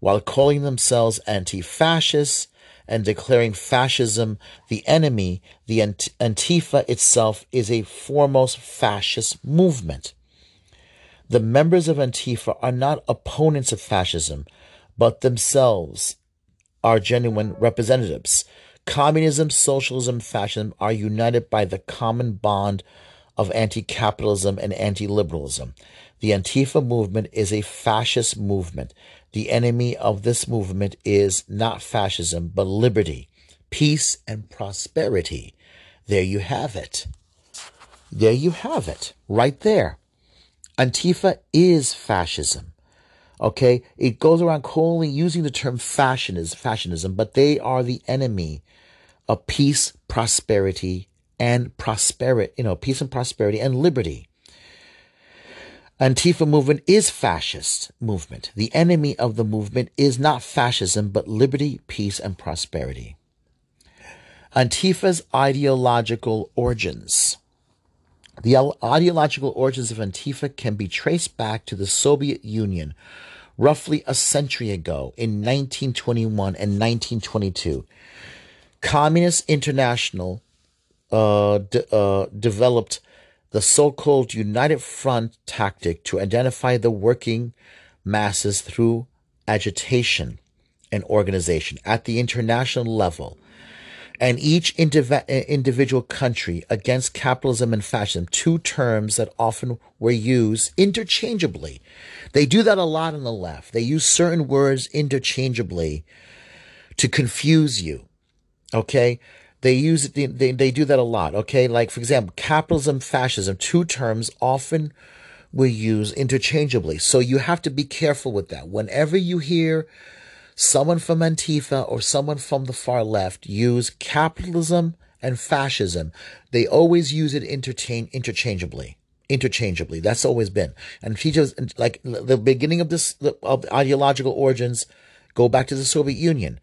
while calling themselves anti fascists and declaring fascism the enemy, the Antifa itself is a foremost fascist movement. The members of Antifa are not opponents of fascism, but themselves are genuine representatives. Communism, socialism, fascism are united by the common bond of anti capitalism and anti liberalism. The Antifa movement is a fascist movement. The enemy of this movement is not fascism, but liberty, peace, and prosperity. There you have it. There you have it, right there. Antifa is fascism. Okay, it goes around calling using the term fashion is fashionism, but they are the enemy of peace, prosperity, and prosperity. You know, peace and prosperity and liberty. Antifa movement is fascist movement. The enemy of the movement is not fascism, but liberty, peace, and prosperity. Antifa's ideological origins. The ideological origins of Antifa can be traced back to the Soviet Union roughly a century ago in 1921 and 1922. Communist International uh, uh, developed the so called United Front tactic to identify the working masses through agitation and organization at the international level. And each indiv- individual country against capitalism and fascism, two terms that often were used interchangeably. They do that a lot on the left. They use certain words interchangeably to confuse you. Okay? They use they, they, they do that a lot. Okay, like for example, capitalism, fascism, two terms often we use interchangeably. So you have to be careful with that. Whenever you hear someone from Antifa or someone from the far left use capitalism and fascism, they always use it interchange interchangeably. Interchangeably. That's always been. And teachers like the beginning of this of ideological origins go back to the Soviet Union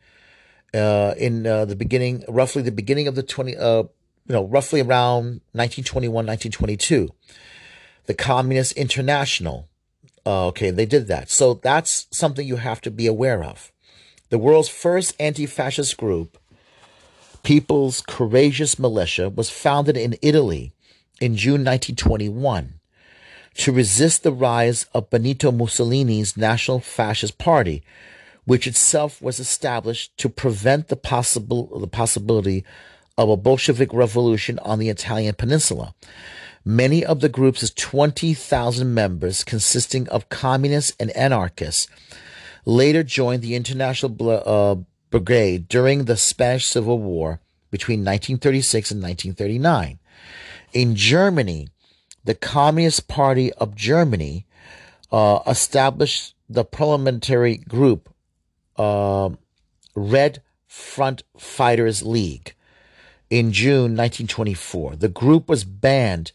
uh, in uh, the beginning, roughly the beginning of the 20, uh, you know, roughly around 1921, 1922. The Communist International, Uh, okay, they did that. So that's something you have to be aware of. The world's first anti fascist group, People's Courageous Militia, was founded in Italy in June 1921 to resist the rise of Benito Mussolini's National Fascist Party, which itself was established to prevent the possible the possibility of a Bolshevik revolution on the Italian peninsula. Many of the group's 20,000 members, consisting of communists and anarchists, later joined the International uh, Brigade during the Spanish Civil War between 1936 and 1939. In Germany, the Communist Party of Germany uh, established the parliamentary group uh, Red Front Fighters League in June 1924. The group was banned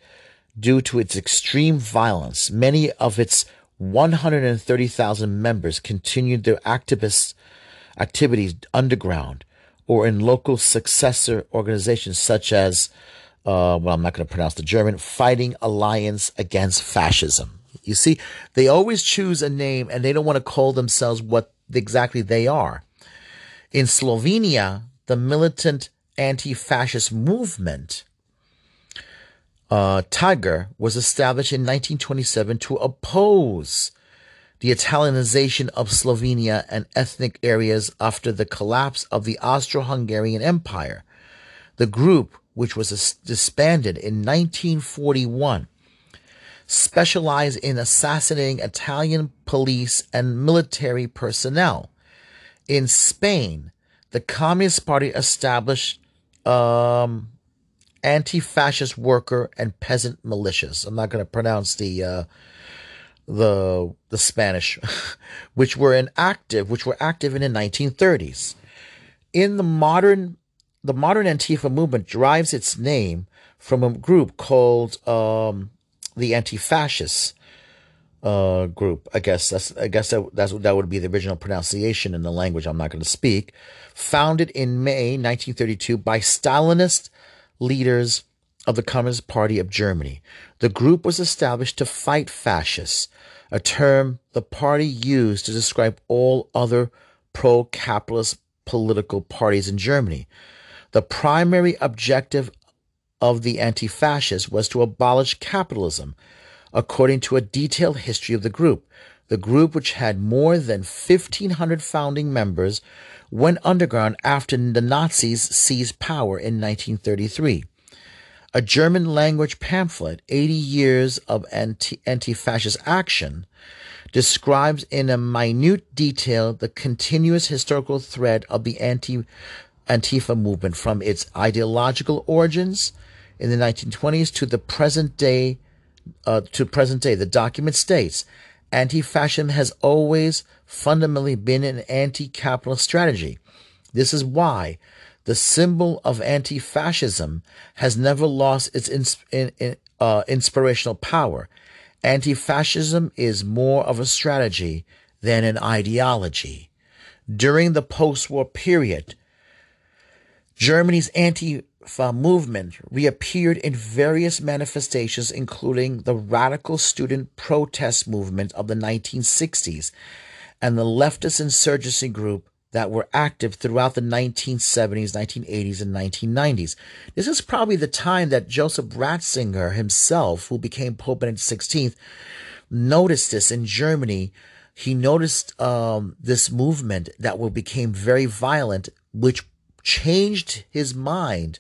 due to its extreme violence. Many of its 130,000 members continued their activist activities underground or in local successor organizations such as uh, well, I'm not going to pronounce the German, Fighting Alliance Against Fascism. You see, they always choose a name and they don't want to call themselves what exactly they are. In Slovenia, the militant anti fascist movement, uh, Tiger, was established in 1927 to oppose the Italianization of Slovenia and ethnic areas after the collapse of the Austro Hungarian Empire. The group which was disbanded in 1941, specialized in assassinating Italian police and military personnel. In Spain, the Communist Party established um, anti-fascist worker and peasant militias. I'm not going to pronounce the uh, the the Spanish, [LAUGHS] which were inactive, which were active in the 1930s. In the modern the modern Antifa movement derives its name from a group called um, the Anti-Fascists uh, group. I guess that's I guess that that's, that would be the original pronunciation in the language I'm not going to speak. Founded in May 1932 by Stalinist leaders of the Communist Party of Germany. The group was established to fight fascists, a term the party used to describe all other pro-capitalist political parties in Germany. The primary objective of the anti fascists was to abolish capitalism, according to a detailed history of the group. The group, which had more than 1,500 founding members, went underground after the Nazis seized power in 1933. A German language pamphlet, 80 Years of Anti Fascist Action, describes in a minute detail the continuous historical thread of the anti Antifa movement from its ideological origins in the 1920s to the present day. Uh, to present day, the document states anti-fascism has always fundamentally been an anti-capitalist strategy. This is why the symbol of anti-fascism has never lost its in, in, uh, inspirational power. Anti-fascism is more of a strategy than an ideology. During the post-war period, Germany's Antifa movement reappeared in various manifestations, including the radical student protest movement of the 1960s and the leftist insurgency group that were active throughout the 1970s, 1980s, and 1990s. This is probably the time that Joseph Ratzinger himself, who became Pope Benedict XVI, noticed this in Germany. He noticed um, this movement that became very violent, which changed his mind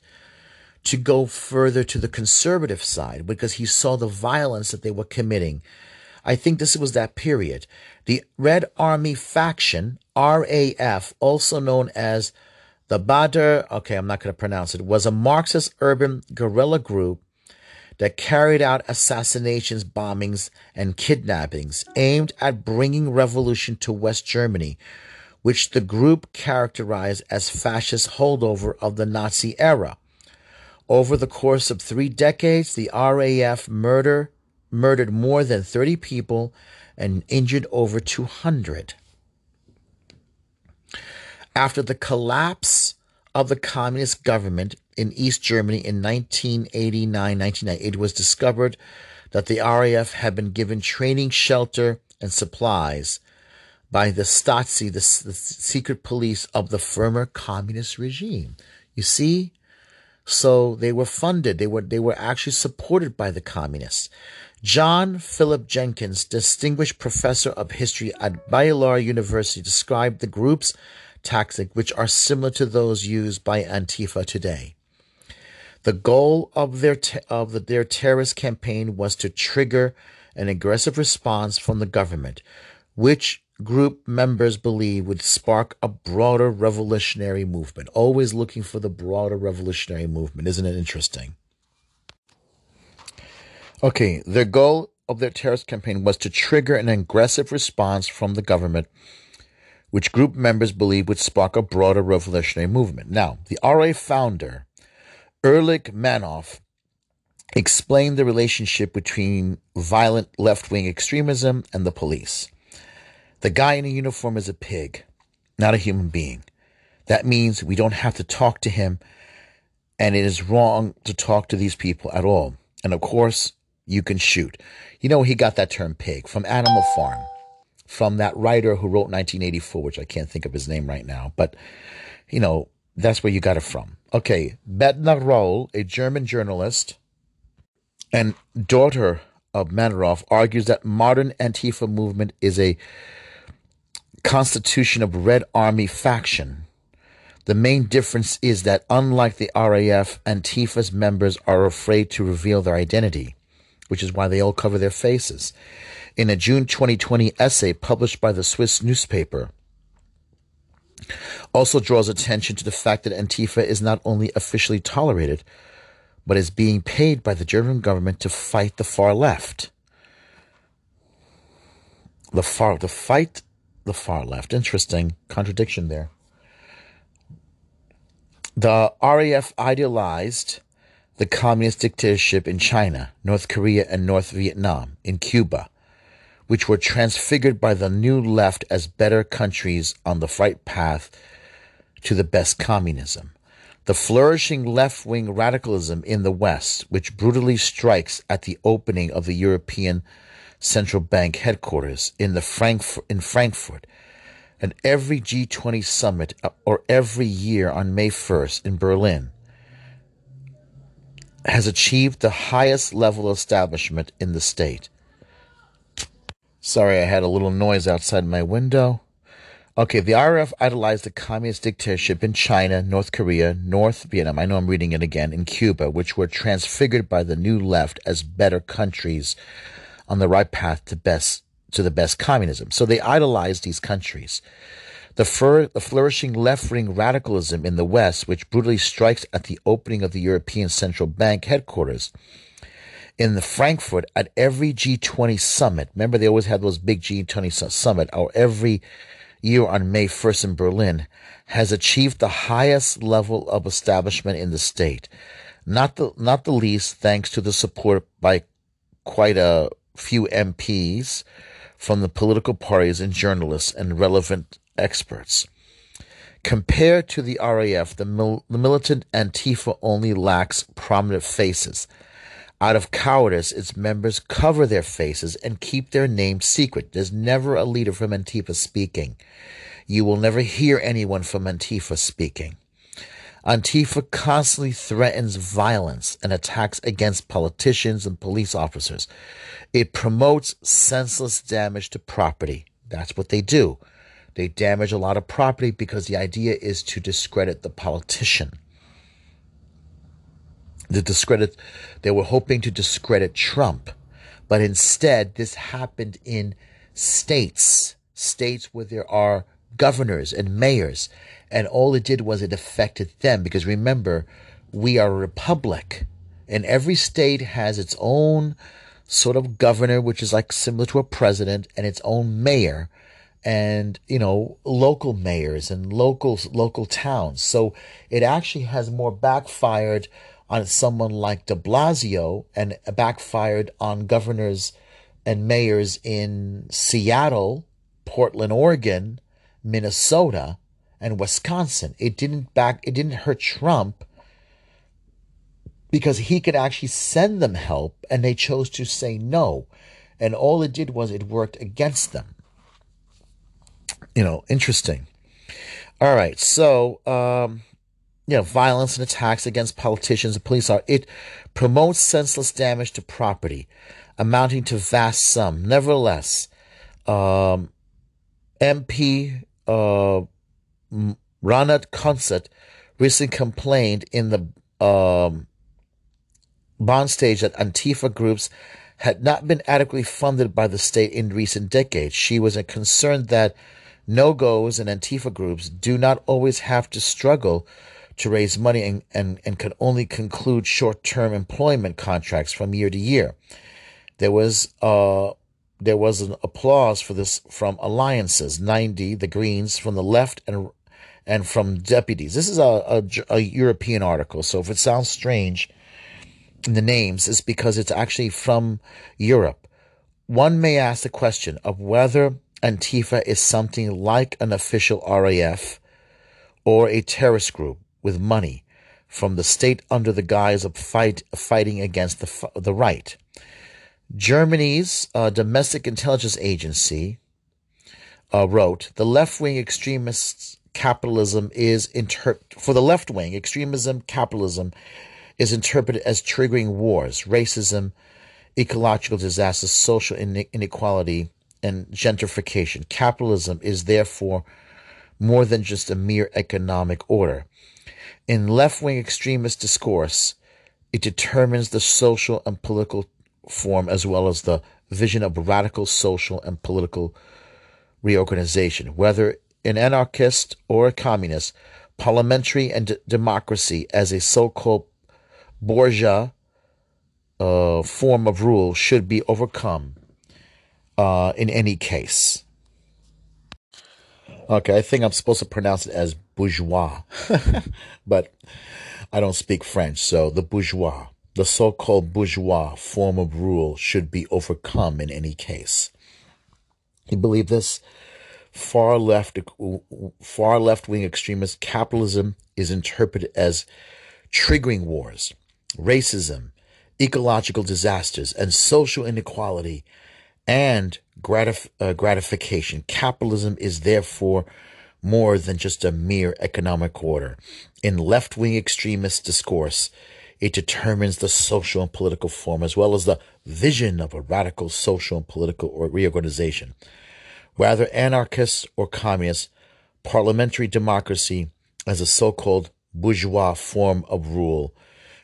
to go further to the conservative side because he saw the violence that they were committing. I think this was that period. The Red Army faction, RAF, also known as the Baader, okay, I'm not going to pronounce it, was a Marxist urban guerrilla group that carried out assassinations, bombings, and kidnappings aimed at bringing revolution to West Germany which the group characterized as fascist holdover of the Nazi era. Over the course of three decades, the RAF murder, murdered more than 30 people and injured over 200. After the collapse of the communist government in East Germany in 1989 1990, it was discovered that the RAF had been given training, shelter, and supplies by the Stasi, the, the secret police of the former communist regime. You see? So they were funded. They were, they were actually supported by the communists. John Philip Jenkins, distinguished professor of history at Baylor University, described the group's tactics, which are similar to those used by Antifa today. The goal of their of the, their terrorist campaign was to trigger an aggressive response from the government, which group members believe would spark a broader revolutionary movement. Always looking for the broader revolutionary movement. Isn't it interesting? Okay, their goal of their terrorist campaign was to trigger an aggressive response from the government, which group members believe would spark a broader revolutionary movement. Now, the RA founder, Ulrike Meinhof, explained the relationship between violent left wing extremism and the police. The guy in a uniform is a pig, not a human being. That means we don't have to talk to him, and it is wrong to talk to these people at all. And of course, you can shoot. You know, he got that term pig from Animal Farm, from that writer who wrote 1984, which I can't think of his name right now, but, you know, that's where you got it from. Okay, Bettina Röhl, a German journalist and daughter of Manaroff, argues that modern Antifa movement is a constitution of Red Army faction. The main difference is that, unlike the RAF, Antifa's members are afraid to reveal their identity, which is why they all cover their faces. In a June 2020 essay published by the Swiss newspaper, also draws attention to the fact that Antifa is not only officially tolerated, but is being paid by the German government to fight the far left. The far, the fight the far left. Interesting contradiction there. The RAF idealized the communist dictatorship in China, North Korea, and North Vietnam, in Cuba, which were transfigured by the new left as better countries on the right path to the best communism. The flourishing left wing radicalism in the West, which brutally strikes at the opening of the European central bank headquarters in the Frankfurt, in Frankfurt, and every G20 summit uh, or every year on May 1st in Berlin has achieved the highest level of establishment in the state. Sorry, I had a little noise outside my window. Okay, the RF idolized the communist dictatorship in China, North Korea, North Vietnam, I know I'm reading it again, in Cuba, which were transfigured by the new left as better countries on the right path to best to the best communism. So they idolized these countries. The, fur, the flourishing left-wing radicalism in the West, which brutally strikes at the opening of the European Central Bank headquarters in the Frankfurt at every G20 summit. Remember, they always had those big G20 summit, or every year on May 1st in Berlin, has achieved the highest level of establishment in the state. Not the, not the least thanks to the support by quite a few MPs from the political parties and journalists and relevant experts. Compared to the RAF, the, mil- the militant Antifa only lacks prominent faces. Out of cowardice, its members cover their faces and keep their names secret. There's never a leader from Antifa speaking. You will never hear anyone from Antifa speaking. Antifa constantly threatens violence and attacks against politicians and police officers. It promotes senseless damage to property. That's what they do. They damage a lot of property because the idea is to discredit the politician. To discredit, they were hoping to discredit Trump, but instead, this happened in states, states where there are governors and mayors and all it did was it affected them because remember, we are a republic and every state has its own sort of governor, which is like similar to a president and its own mayor and, you know, local mayors and local, local towns. So it actually has more backfired on someone like de Blasio and backfired on governors and mayors in Seattle, Portland, Oregon, Minnesota, and Wisconsin. It didn't back it didn't hurt Trump because he could actually send them help and they chose to say no. And all it did was it worked against them. You know, interesting. All right. So, um, you know, violence and attacks against politicians and police are, it promotes senseless damage to property amounting to vast sum. Nevertheless, um, MP, uh, Renate Künast recently complained in the um, Bundestag that Antifa groups had not been adequately funded by the state in recent decades. She was concerned that NGOs and Antifa groups do not always have to struggle to raise money and, and, and can only conclude short term employment contracts from year to year. There was uh, there was an applause for this from alliances 90 the greens from the left and and from deputies. This is a, a, a european article so if it sounds strange in the names it's because it's actually from europe. One may ask the question of whether antifa is something like an official raf or a terrorist group with money from the state under the guise of fight fighting against the the right. Germany's uh, domestic intelligence agency uh, wrote the left wing extremists capitalism is inter- for the left wing extremism capitalism is interpreted as triggering wars racism ecological disasters social inequality and gentrification capitalism is therefore more than just a mere economic order in left-wing extremist discourse it determines the social and political form as well as the vision of radical social and political reorganization. Whether an anarchist or a communist, parliamentary and d- democracy as a so called bourgeois uh, form of rule should be overcome uh, in any case. Okay, I think I'm supposed to pronounce it as bourgeois, [LAUGHS] but I don't speak French, so the bourgeois the so-called bourgeois form of rule should be overcome in any case. He believed this far left far left-wing extremist capitalism is interpreted as triggering wars, racism, ecological disasters, and social inequality and gratif- uh, gratification. Capitalism is therefore more than just a mere economic order. In left wing extremist discourse, it determines the social and political form as well as the vision of a radical social and political reorganization. Whether anarchists or communists, parliamentary democracy as a so-called bourgeois form of rule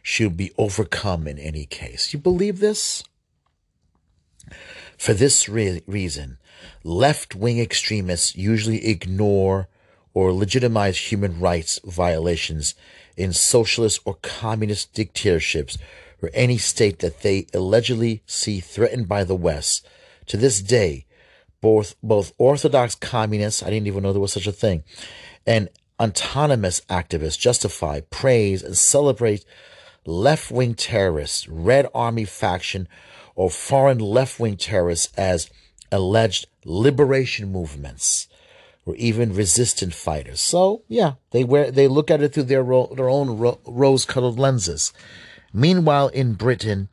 should be overcome in any case. You believe this? For this re- reason, left-wing extremists usually ignore or legitimize human rights violations in socialist or communist dictatorships or any state that they allegedly see threatened by the West. To this day, both, both orthodox communists, I didn't even know there was such a thing, and autonomous activists justify, praise, and celebrate left wing terrorists, Red Army faction, or foreign left wing terrorists as alleged liberation movements or even resistant fighters. So yeah, they wear they look at it through their ro- their own ro- rose-colored lenses. Meanwhile, in Britain,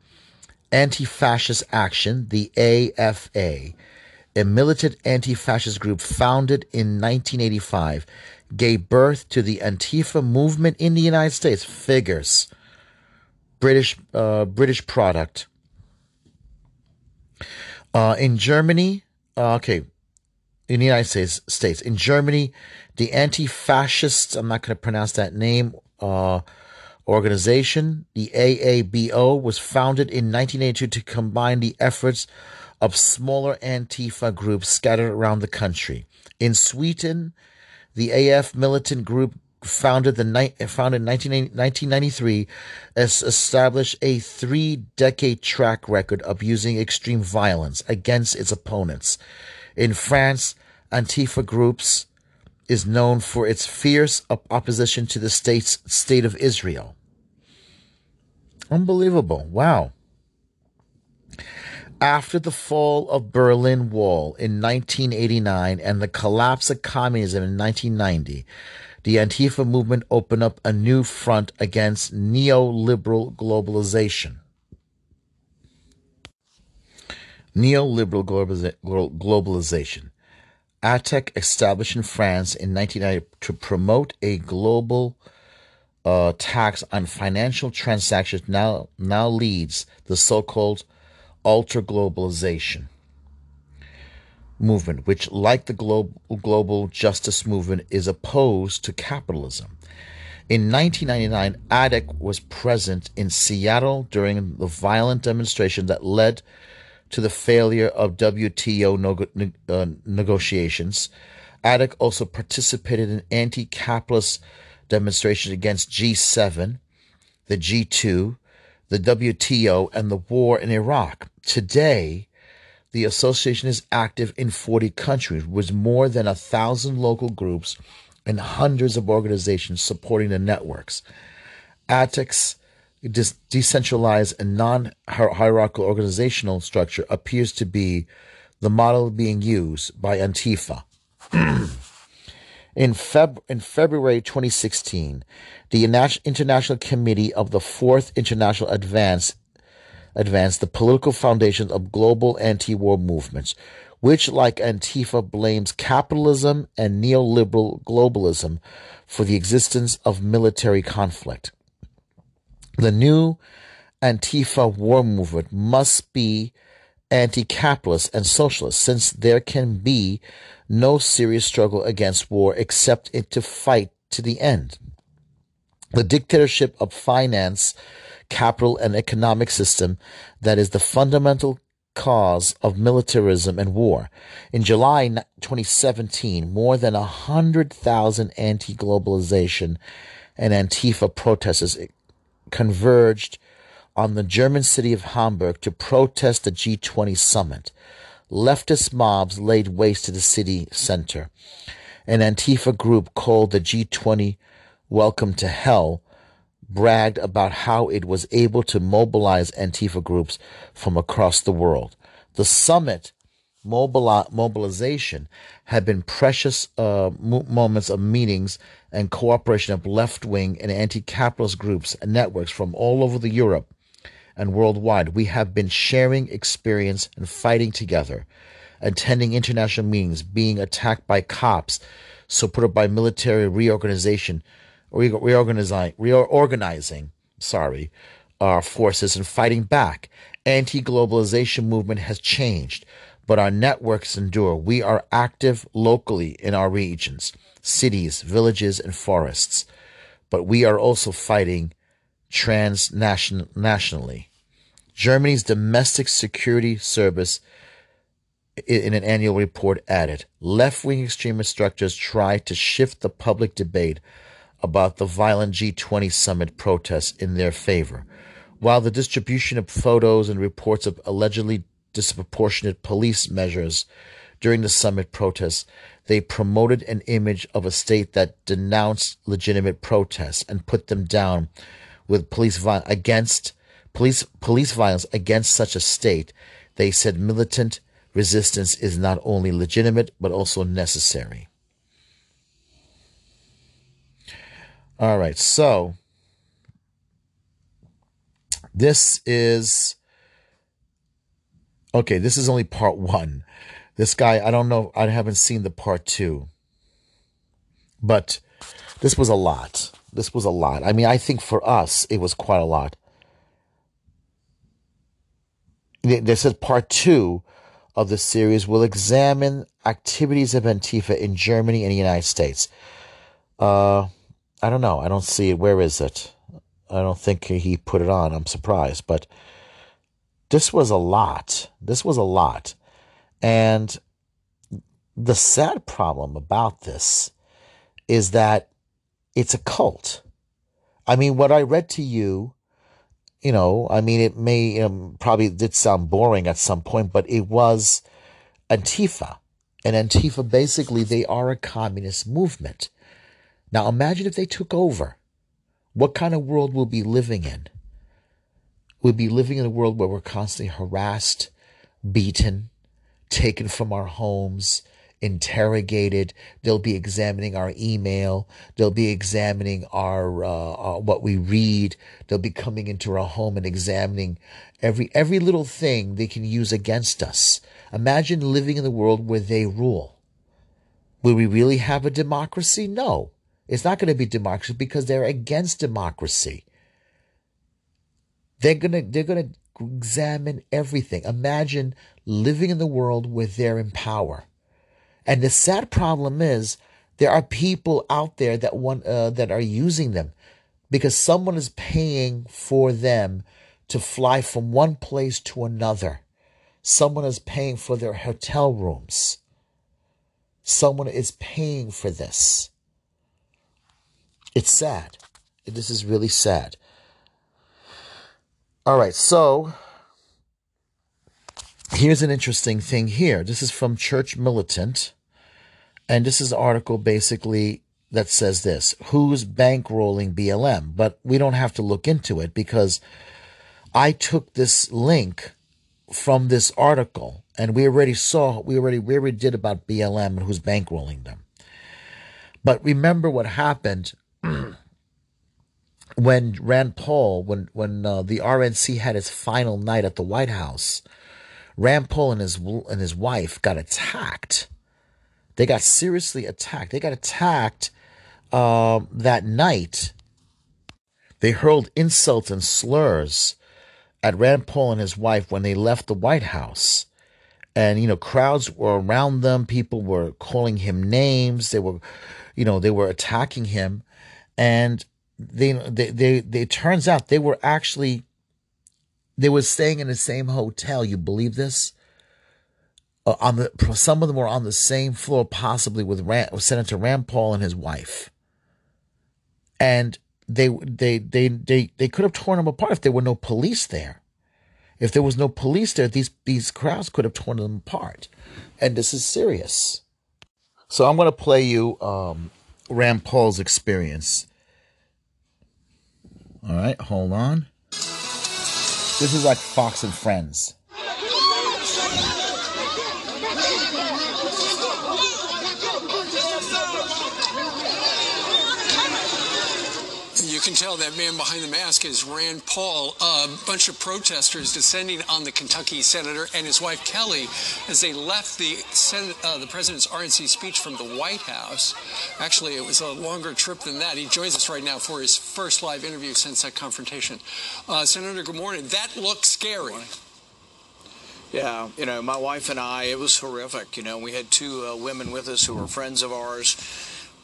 Anti-Fascist Action, the AFA, a militant anti-fascist group founded in 1985, gave birth to the Antifa movement in the United States. Figures, British uh, British product. Uh, in Germany, uh, okay, in the United States, States. In Germany, the anti-fascist, I'm not going to pronounce that name, uh, organization, the AABO, was founded in 1982 to combine the efforts of smaller Antifa groups scattered around the country. In Sweden, the AF militant group founded the founded in 1993 has established a three-decade track record of using extreme violence against its opponents. In France, Antifa groups is known for its fierce opposition to the state's state of Israel. Unbelievable. Wow. After the fall of Berlin Wall in 1989 and the collapse of communism in 1990, the Antifa movement opened up a new front against neoliberal globalization. Neoliberal globalization. ATTAC established in France in 1990 to promote a global uh, tax on financial transactions now now leads the so-called ultra globalization movement, which, like the global, global justice movement, is opposed to capitalism. In 1999, ATTAC was present in Seattle during the violent demonstration that led to the failure of WTO uh, negotiations. ATTAC also participated in anti capitalist demonstrations against G7, the G2, the WTO, and the war in Iraq. Today, the association is active in 40 countries with more than a thousand local groups and hundreds of organizations supporting the networks. ATTAC's decentralized and non hierarchical organizational structure appears to be the model being used by Antifa. in, Feb- in February 2016, the International Committee of the Fourth International Advance advanced the political foundations of global anti war movements, which, like Antifa, blames capitalism and neoliberal globalism for the existence of military conflict. The new Antifa war movement must be anti capitalist and socialist, since there can be no serious struggle against war except it to fight to the end. The dictatorship of finance capital and economic system that is the fundamental cause of militarism and war. In July 2017, more than 100,000 anti globalization and Antifa protesters converged on the German city of Hamburg to protest the G20 summit. Leftist mobs laid waste to the city center. An Antifa group called the G20 Welcome to Hell bragged about how it was able to mobilize Antifa groups from across the world. The summit mobili- mobilization had been precious uh, moments of meetings and cooperation of left wing and anti capitalist groups and networks from all over the Europe and worldwide. We have been sharing experience and fighting together, attending international meetings, being attacked by cops, supported by military reorganization reorganizing, reorganizing, sorry, our forces and fighting back. Anti-globalization movement has changed, but our networks endure. We are active locally in our regions, cities, villages, and forests, but we are also fighting transnationally. Germany's domestic security service in an annual report added left-wing extremist structures try to shift the public debate about the violent G20 summit protests in their favor. While the distribution of photos and reports of allegedly disproportionate police measures during the summit protests, they promoted an image of a state that denounced legitimate protests and put them down with police violence against police police violence against such a state. They said militant resistance is not only legitimate but also necessary. All right, so this is okay. This is only part one. This guy, I don't know, I haven't seen the part two, but this was a lot. This was a lot. I mean, I think for us, it was quite a lot. This is part two of the series We'll examine activities of Antifa in Germany and the United States. Uh, I don't know. I don't see it. Where is it? I don't think he put it on. I'm surprised. But this was a lot. This was a lot. And the sad problem about this is that it's a cult. I mean, what I read to you, you know, I mean, it may um, probably did sound boring at some point, but it was Antifa. And Antifa, basically, they are a communist movement. Now imagine if they took over. What kind of world we'll be living in? We'll be living in a world where we're constantly harassed, beaten, taken from our homes, interrogated. They'll be examining our email. They'll be examining our, uh, uh, what we read. They'll be coming into our home and examining every every little thing they can use against us. Imagine living in the world where they rule. Will we really have a democracy? No. It's not going to be democracy because they're against democracy. They're going to they're going to examine everything. Imagine living in the world where they're in power. And the sad problem is there are people out there that want uh, that are using them because someone is paying for them to fly from one place to another. Someone is paying for their hotel rooms. Someone is paying for this. It's sad. This is really sad. All right, so here's an interesting thing here. This is from Church Militant, and this is an article basically that says this Who's bankrolling BLM? But we don't have to look into it because I took this link from this article and we already saw, we already, we already did about BLM and who's bankrolling them. But remember what happened [CLEARS THROAT] when Rand Paul, when when uh, the RNC had its final night at the White House, Rand Paul and his and his wife got attacked. They got seriously attacked. They got attacked uh, that night. They hurled insults and slurs at Rand Paul and his wife when they left the White House. And, you know, crowds were around them. People were calling him names. They were, you know, they were attacking him. And they, they, they, they, it turns out they were actually, they were staying in the same hotel. You believe this? Uh, on the, some of them were on the same floor, possibly with, Rand, with Senator Rand Paul and his wife. And they, they, they, they, they could have torn them apart if there were no police there. If there was no police there, these, these crowds could have torn them apart. And this is serious. So I'm going to play you um, Rand Paul's experience all right, hold on. This is like Fox and Friends. You can tell that man behind the mask is Rand Paul. A bunch of protesters descending on the Kentucky senator and his wife Kelly as they left the Senate, uh, the president's RNC speech from the White House. Actually, it was a longer trip than that. He joins us right now for his first live interview since that confrontation. Uh, Senator, good morning. That looks scary. Yeah, you know, my wife and I, it was horrific. You know, we had two uh, women with us who were friends of ours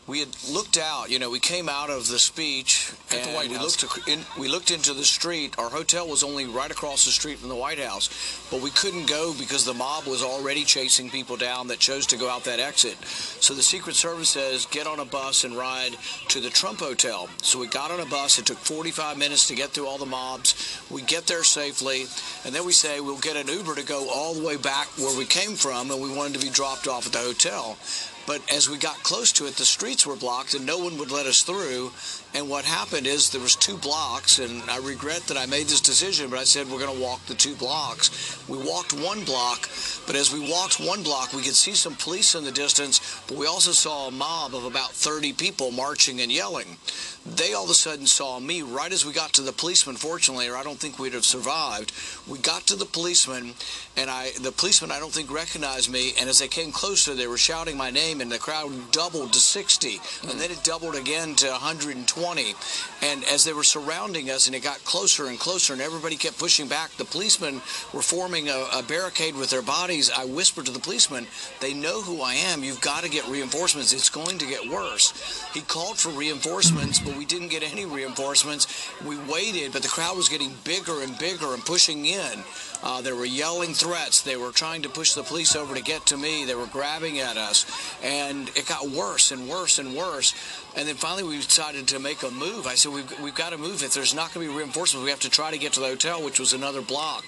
we had looked out. You know, we came out of the speech At the White we House. looked in, we looked into the street. Our hotel was only right across the street from the White House, but we couldn't go because the mob was already chasing people down that chose to go out that exit. So the Secret Service says get on a bus and ride to the Trump Hotel. So we got on a bus. It took 45 minutes to get through all the mobs. We get there safely, and then we say we'll get an Uber to go all the way back where we came from, and we wanted to be dropped off at the hotel. But as we got close to it, the streets were blocked and no one would let us through. And what happened is there was two blocks, and I regret that I made this decision, but I said we're going to walk the two blocks. We walked one block, but as we walked one block, we could see some police in the distance, but we also saw a mob of about 30 people marching and yelling. They all of a sudden saw me right as we got to the policeman, fortunately, or I don't think we'd have survived. We got to the policeman, and I the policeman I don't think recognized me, and as they came closer, they were shouting my name, and the crowd doubled to 60, and then it doubled again to 120. And as they were surrounding us, and it got closer and closer, and everybody kept pushing back, the policemen were forming a, a barricade with their bodies. I whispered to the policeman, "They know who I am. You've got to get reinforcements. It's going to get worse." He called for reinforcements, but we didn't get any reinforcements. We waited, but the crowd was getting bigger and bigger and pushing in. Uh, they were yelling threats. They were trying to push the police over to get to me. They were grabbing at us. And it got worse and worse and worse. And then finally, we decided to make a move. I said, we've, we've got to move. If there's not going to be reinforcements, we have to try to get to the hotel, which was another block.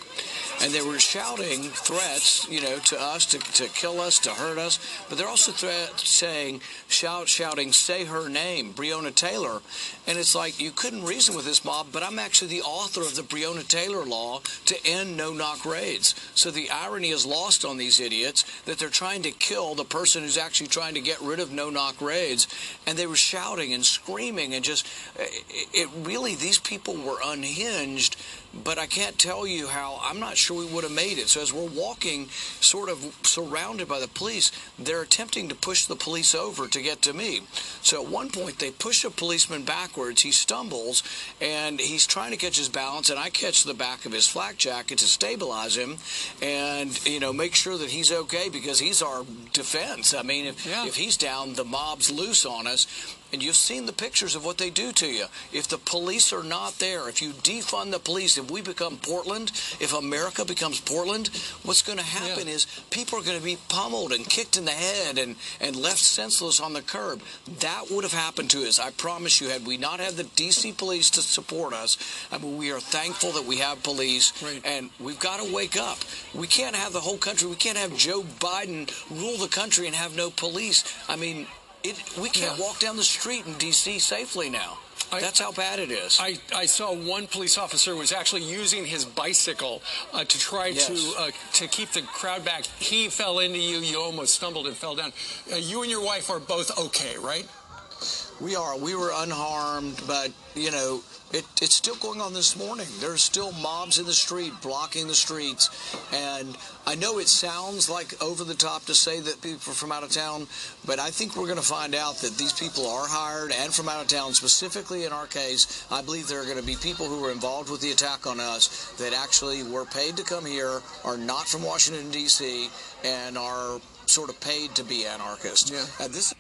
And they were shouting threats, you know, to us to, to kill us, to hurt us. But they're also threat saying, shout, shouting, say her name, Breonna Taylor. And it's like you couldn't reason with this mob, but I'm actually the author of the Breonna Taylor law to end no knock raids. So the irony is lost on these idiots that they're trying to kill the person who's actually trying to get rid of no knock raids. And they were shouting and screaming and just, it really, these people were unhinged but I can't tell you how. I'm not sure we would have made it. So as we're walking, sort of surrounded by the police, they're attempting to push the police over to get to me. So at one point, they push a policeman backwards. He stumbles, and he's trying to catch his balance, and I catch the back of his flak jacket to stabilize him, and you know make sure that he's okay because he's our defense. I mean, if yeah. if he's down, the mob's loose on us. And you've seen the pictures of what they do to you. If the police are not there, if you defund the police, if we become Portland, if America becomes Portland, what's going to happen yeah. is people are going to be pummeled and kicked in the head and, and left senseless on the curb. That would have happened to us. I promise you, had we not had the D.C. police to support us, I mean, we are thankful that we have police, right. and we've got to wake up. We can't have the whole country. We can't have Joe Biden rule the country and have no police. I mean, it, we can't yeah. walk down the street in D.C. safely now. I, That's how bad it is. I, I saw one police officer was actually using his bicycle uh, to try yes. to uh, to keep the crowd back. He fell into you. You almost stumbled and fell down. Uh, you and your wife are both okay, right? We are. We were unharmed, but you know, it, it's still going on this morning. There's still mobs in the street blocking the streets. And I know it sounds like over the top to say that people are from out of town, but I think we're going to find out that these people are hired and from out of town. Specifically in our case, I believe there are going to be people who were involved with the attack on us that actually were paid to come here, are not from Washington, D.C., and are sort of paid to be anarchists. Yeah. And this.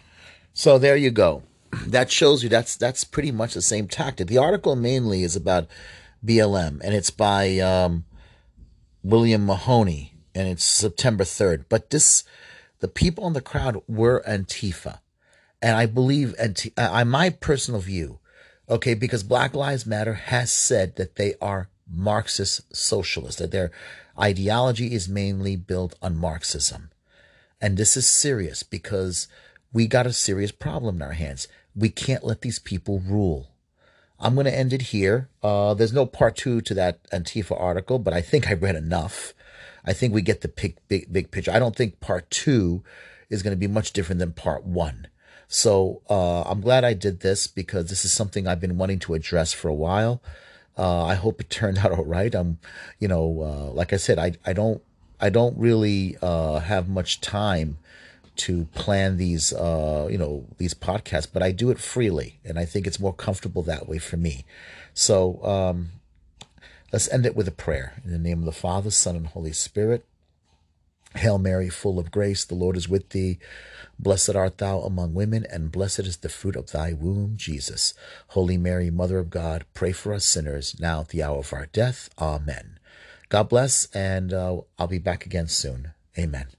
So there you go that shows you that's that's pretty much the same tactic. The article mainly is about BLM, and it's by um, William Mahoney, and it's September third. But this, the people in the crowd were Antifa, and I believe Antifa. I my personal view, okay, because Black Lives Matter has said that they are Marxist socialists, that their ideology is mainly built on Marxism, and this is serious because we got a serious problem in our hands. We can't let these people rule. I'm going to end it here. Uh, there's no part two to that Antifa article, but I think I read enough. I think we get the big, big, big picture. I don't think part two is going to be much different than part one. So uh, I'm glad I did this because this is something I've been wanting to address for a while. Uh, I hope it turned [LAUGHS] out all right. I'm, you know, uh, like I said, I I don't I don't really uh, have much time to plan these, uh, you know, these podcasts, but I do it freely, and I think it's more comfortable that way for me. So um, let's end it with a prayer in the name of the Father, Son, and Holy Spirit. Hail Mary, full of grace, the Lord is with thee. Blessed art thou among women, and blessed is the fruit of thy womb, Jesus. Holy Mary, Mother of God, pray for us sinners, now at the hour of our death. Amen. God bless, and uh, I'll be back again soon. Amen.